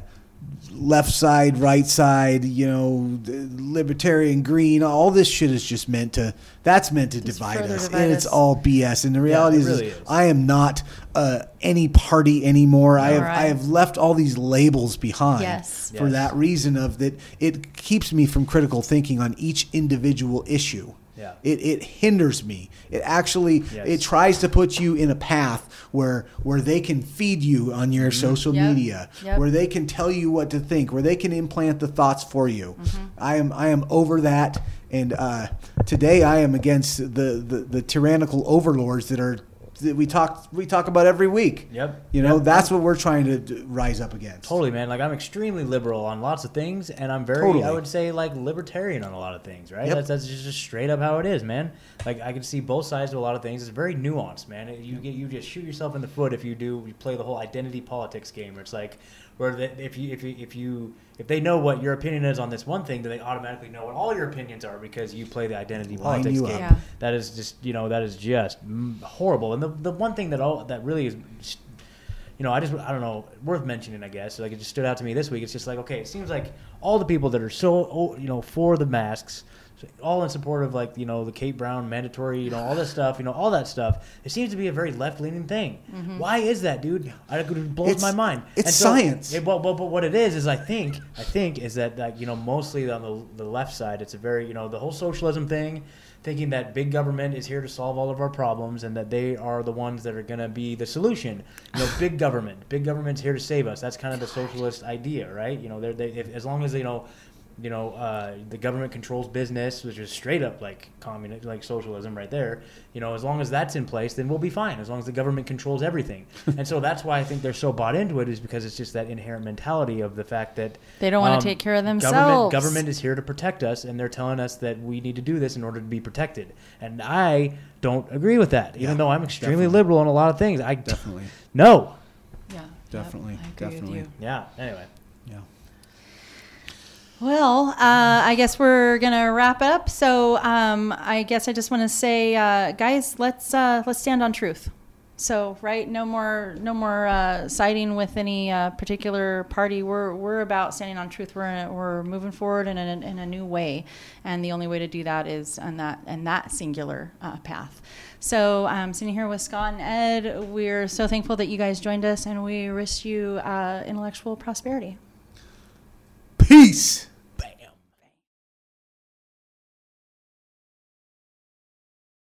left side, right side, you know, libertarian, green, all this shit is just meant to. That's meant to divide us, divide and it's all BS. And the reality it is, really is, is. I am not uh, any party anymore. I have, I have left all these labels behind. Yes. For Yes. that reason, of that, it keeps me from critical thinking on each individual issue. Yeah. It, it hinders me. It actually Yes. it tries to put you in a path where where they can feed you on your Mm-hmm. social Yep. media, Yep. where they can tell you what to think, where they can implant the thoughts for you. Mm-hmm. I am I am over that, and uh, today I am against the, the the tyrannical overlords that are that we talk we talk about every week. Yep. You know Yep. that's what we're trying to d- rise up against. Totally, man. Like I'm extremely liberal on lots of things, and I'm very, Totally. I would say, like libertarian on a lot of things. Right? Yep. That's, that's just, just straight up how it is, man. Like I can see both sides to a lot of things. It's very nuanced, man. You get you just shoot yourself in the foot if you do you play the whole identity politics game, where it's like where the, if you if you if you if they know what your opinion is on this one thing, then they automatically know what all your opinions are because you play the identity Line politics game. Yeah. That is just you know that is just horrible. And the the one thing that all that really is you know, I just I don't know, worth mentioning, I guess. Like it just stood out to me this week. It's just like, okay, it seems like all the people that are so oh, you know for the masks, all in support of like you know the Kate Brown mandatory, you know, all this stuff, you know, all that stuff. It seems to be a very left leaning thing. Mm-hmm. Why is that, dude? I, it blows It's- my mind. it's science. It, well, well, but what it is is I think I think is that like you know mostly on the the left side, it's a very you know the whole socialism thing thinking that big government is here to solve all of our problems and that they are the ones that are going to be the solution. You know, big government, big government's here to save us. That's kind of the socialist idea, right? You know, they're, they if, as long as you know, you know, uh, the government controls business, which is straight up like communist, like socialism, right there. You know, as long as that's in place, then we'll be fine. As long as the government controls everything, and so that's why I think they're so bought into it, is because it's just that inherent mentality of the fact that They don't wanna um, take care of themselves. government is here to protect us, and they're telling us that we need to do this in order to be protected. And I don't agree with that, even Yeah, though I'm extremely definitely. liberal on a lot of things. I Definitely. no, Yeah, Definitely, I agree definitely. with you. yeah. Anyway, Yeah. Well, uh, I guess we're gonna wrap it up. So um, I guess I just want to say, uh, guys, let's uh, let's stand on truth. So right, no more no more uh, siding with any uh, particular party. We're we're about standing on truth. We're we're moving forward in a, in a new way, and the only way to do that is on that and that singular uh, path. So um, sitting here with Scott and Ed, we're so thankful that you guys joined us, and we wish you intellectual prosperity. Peace.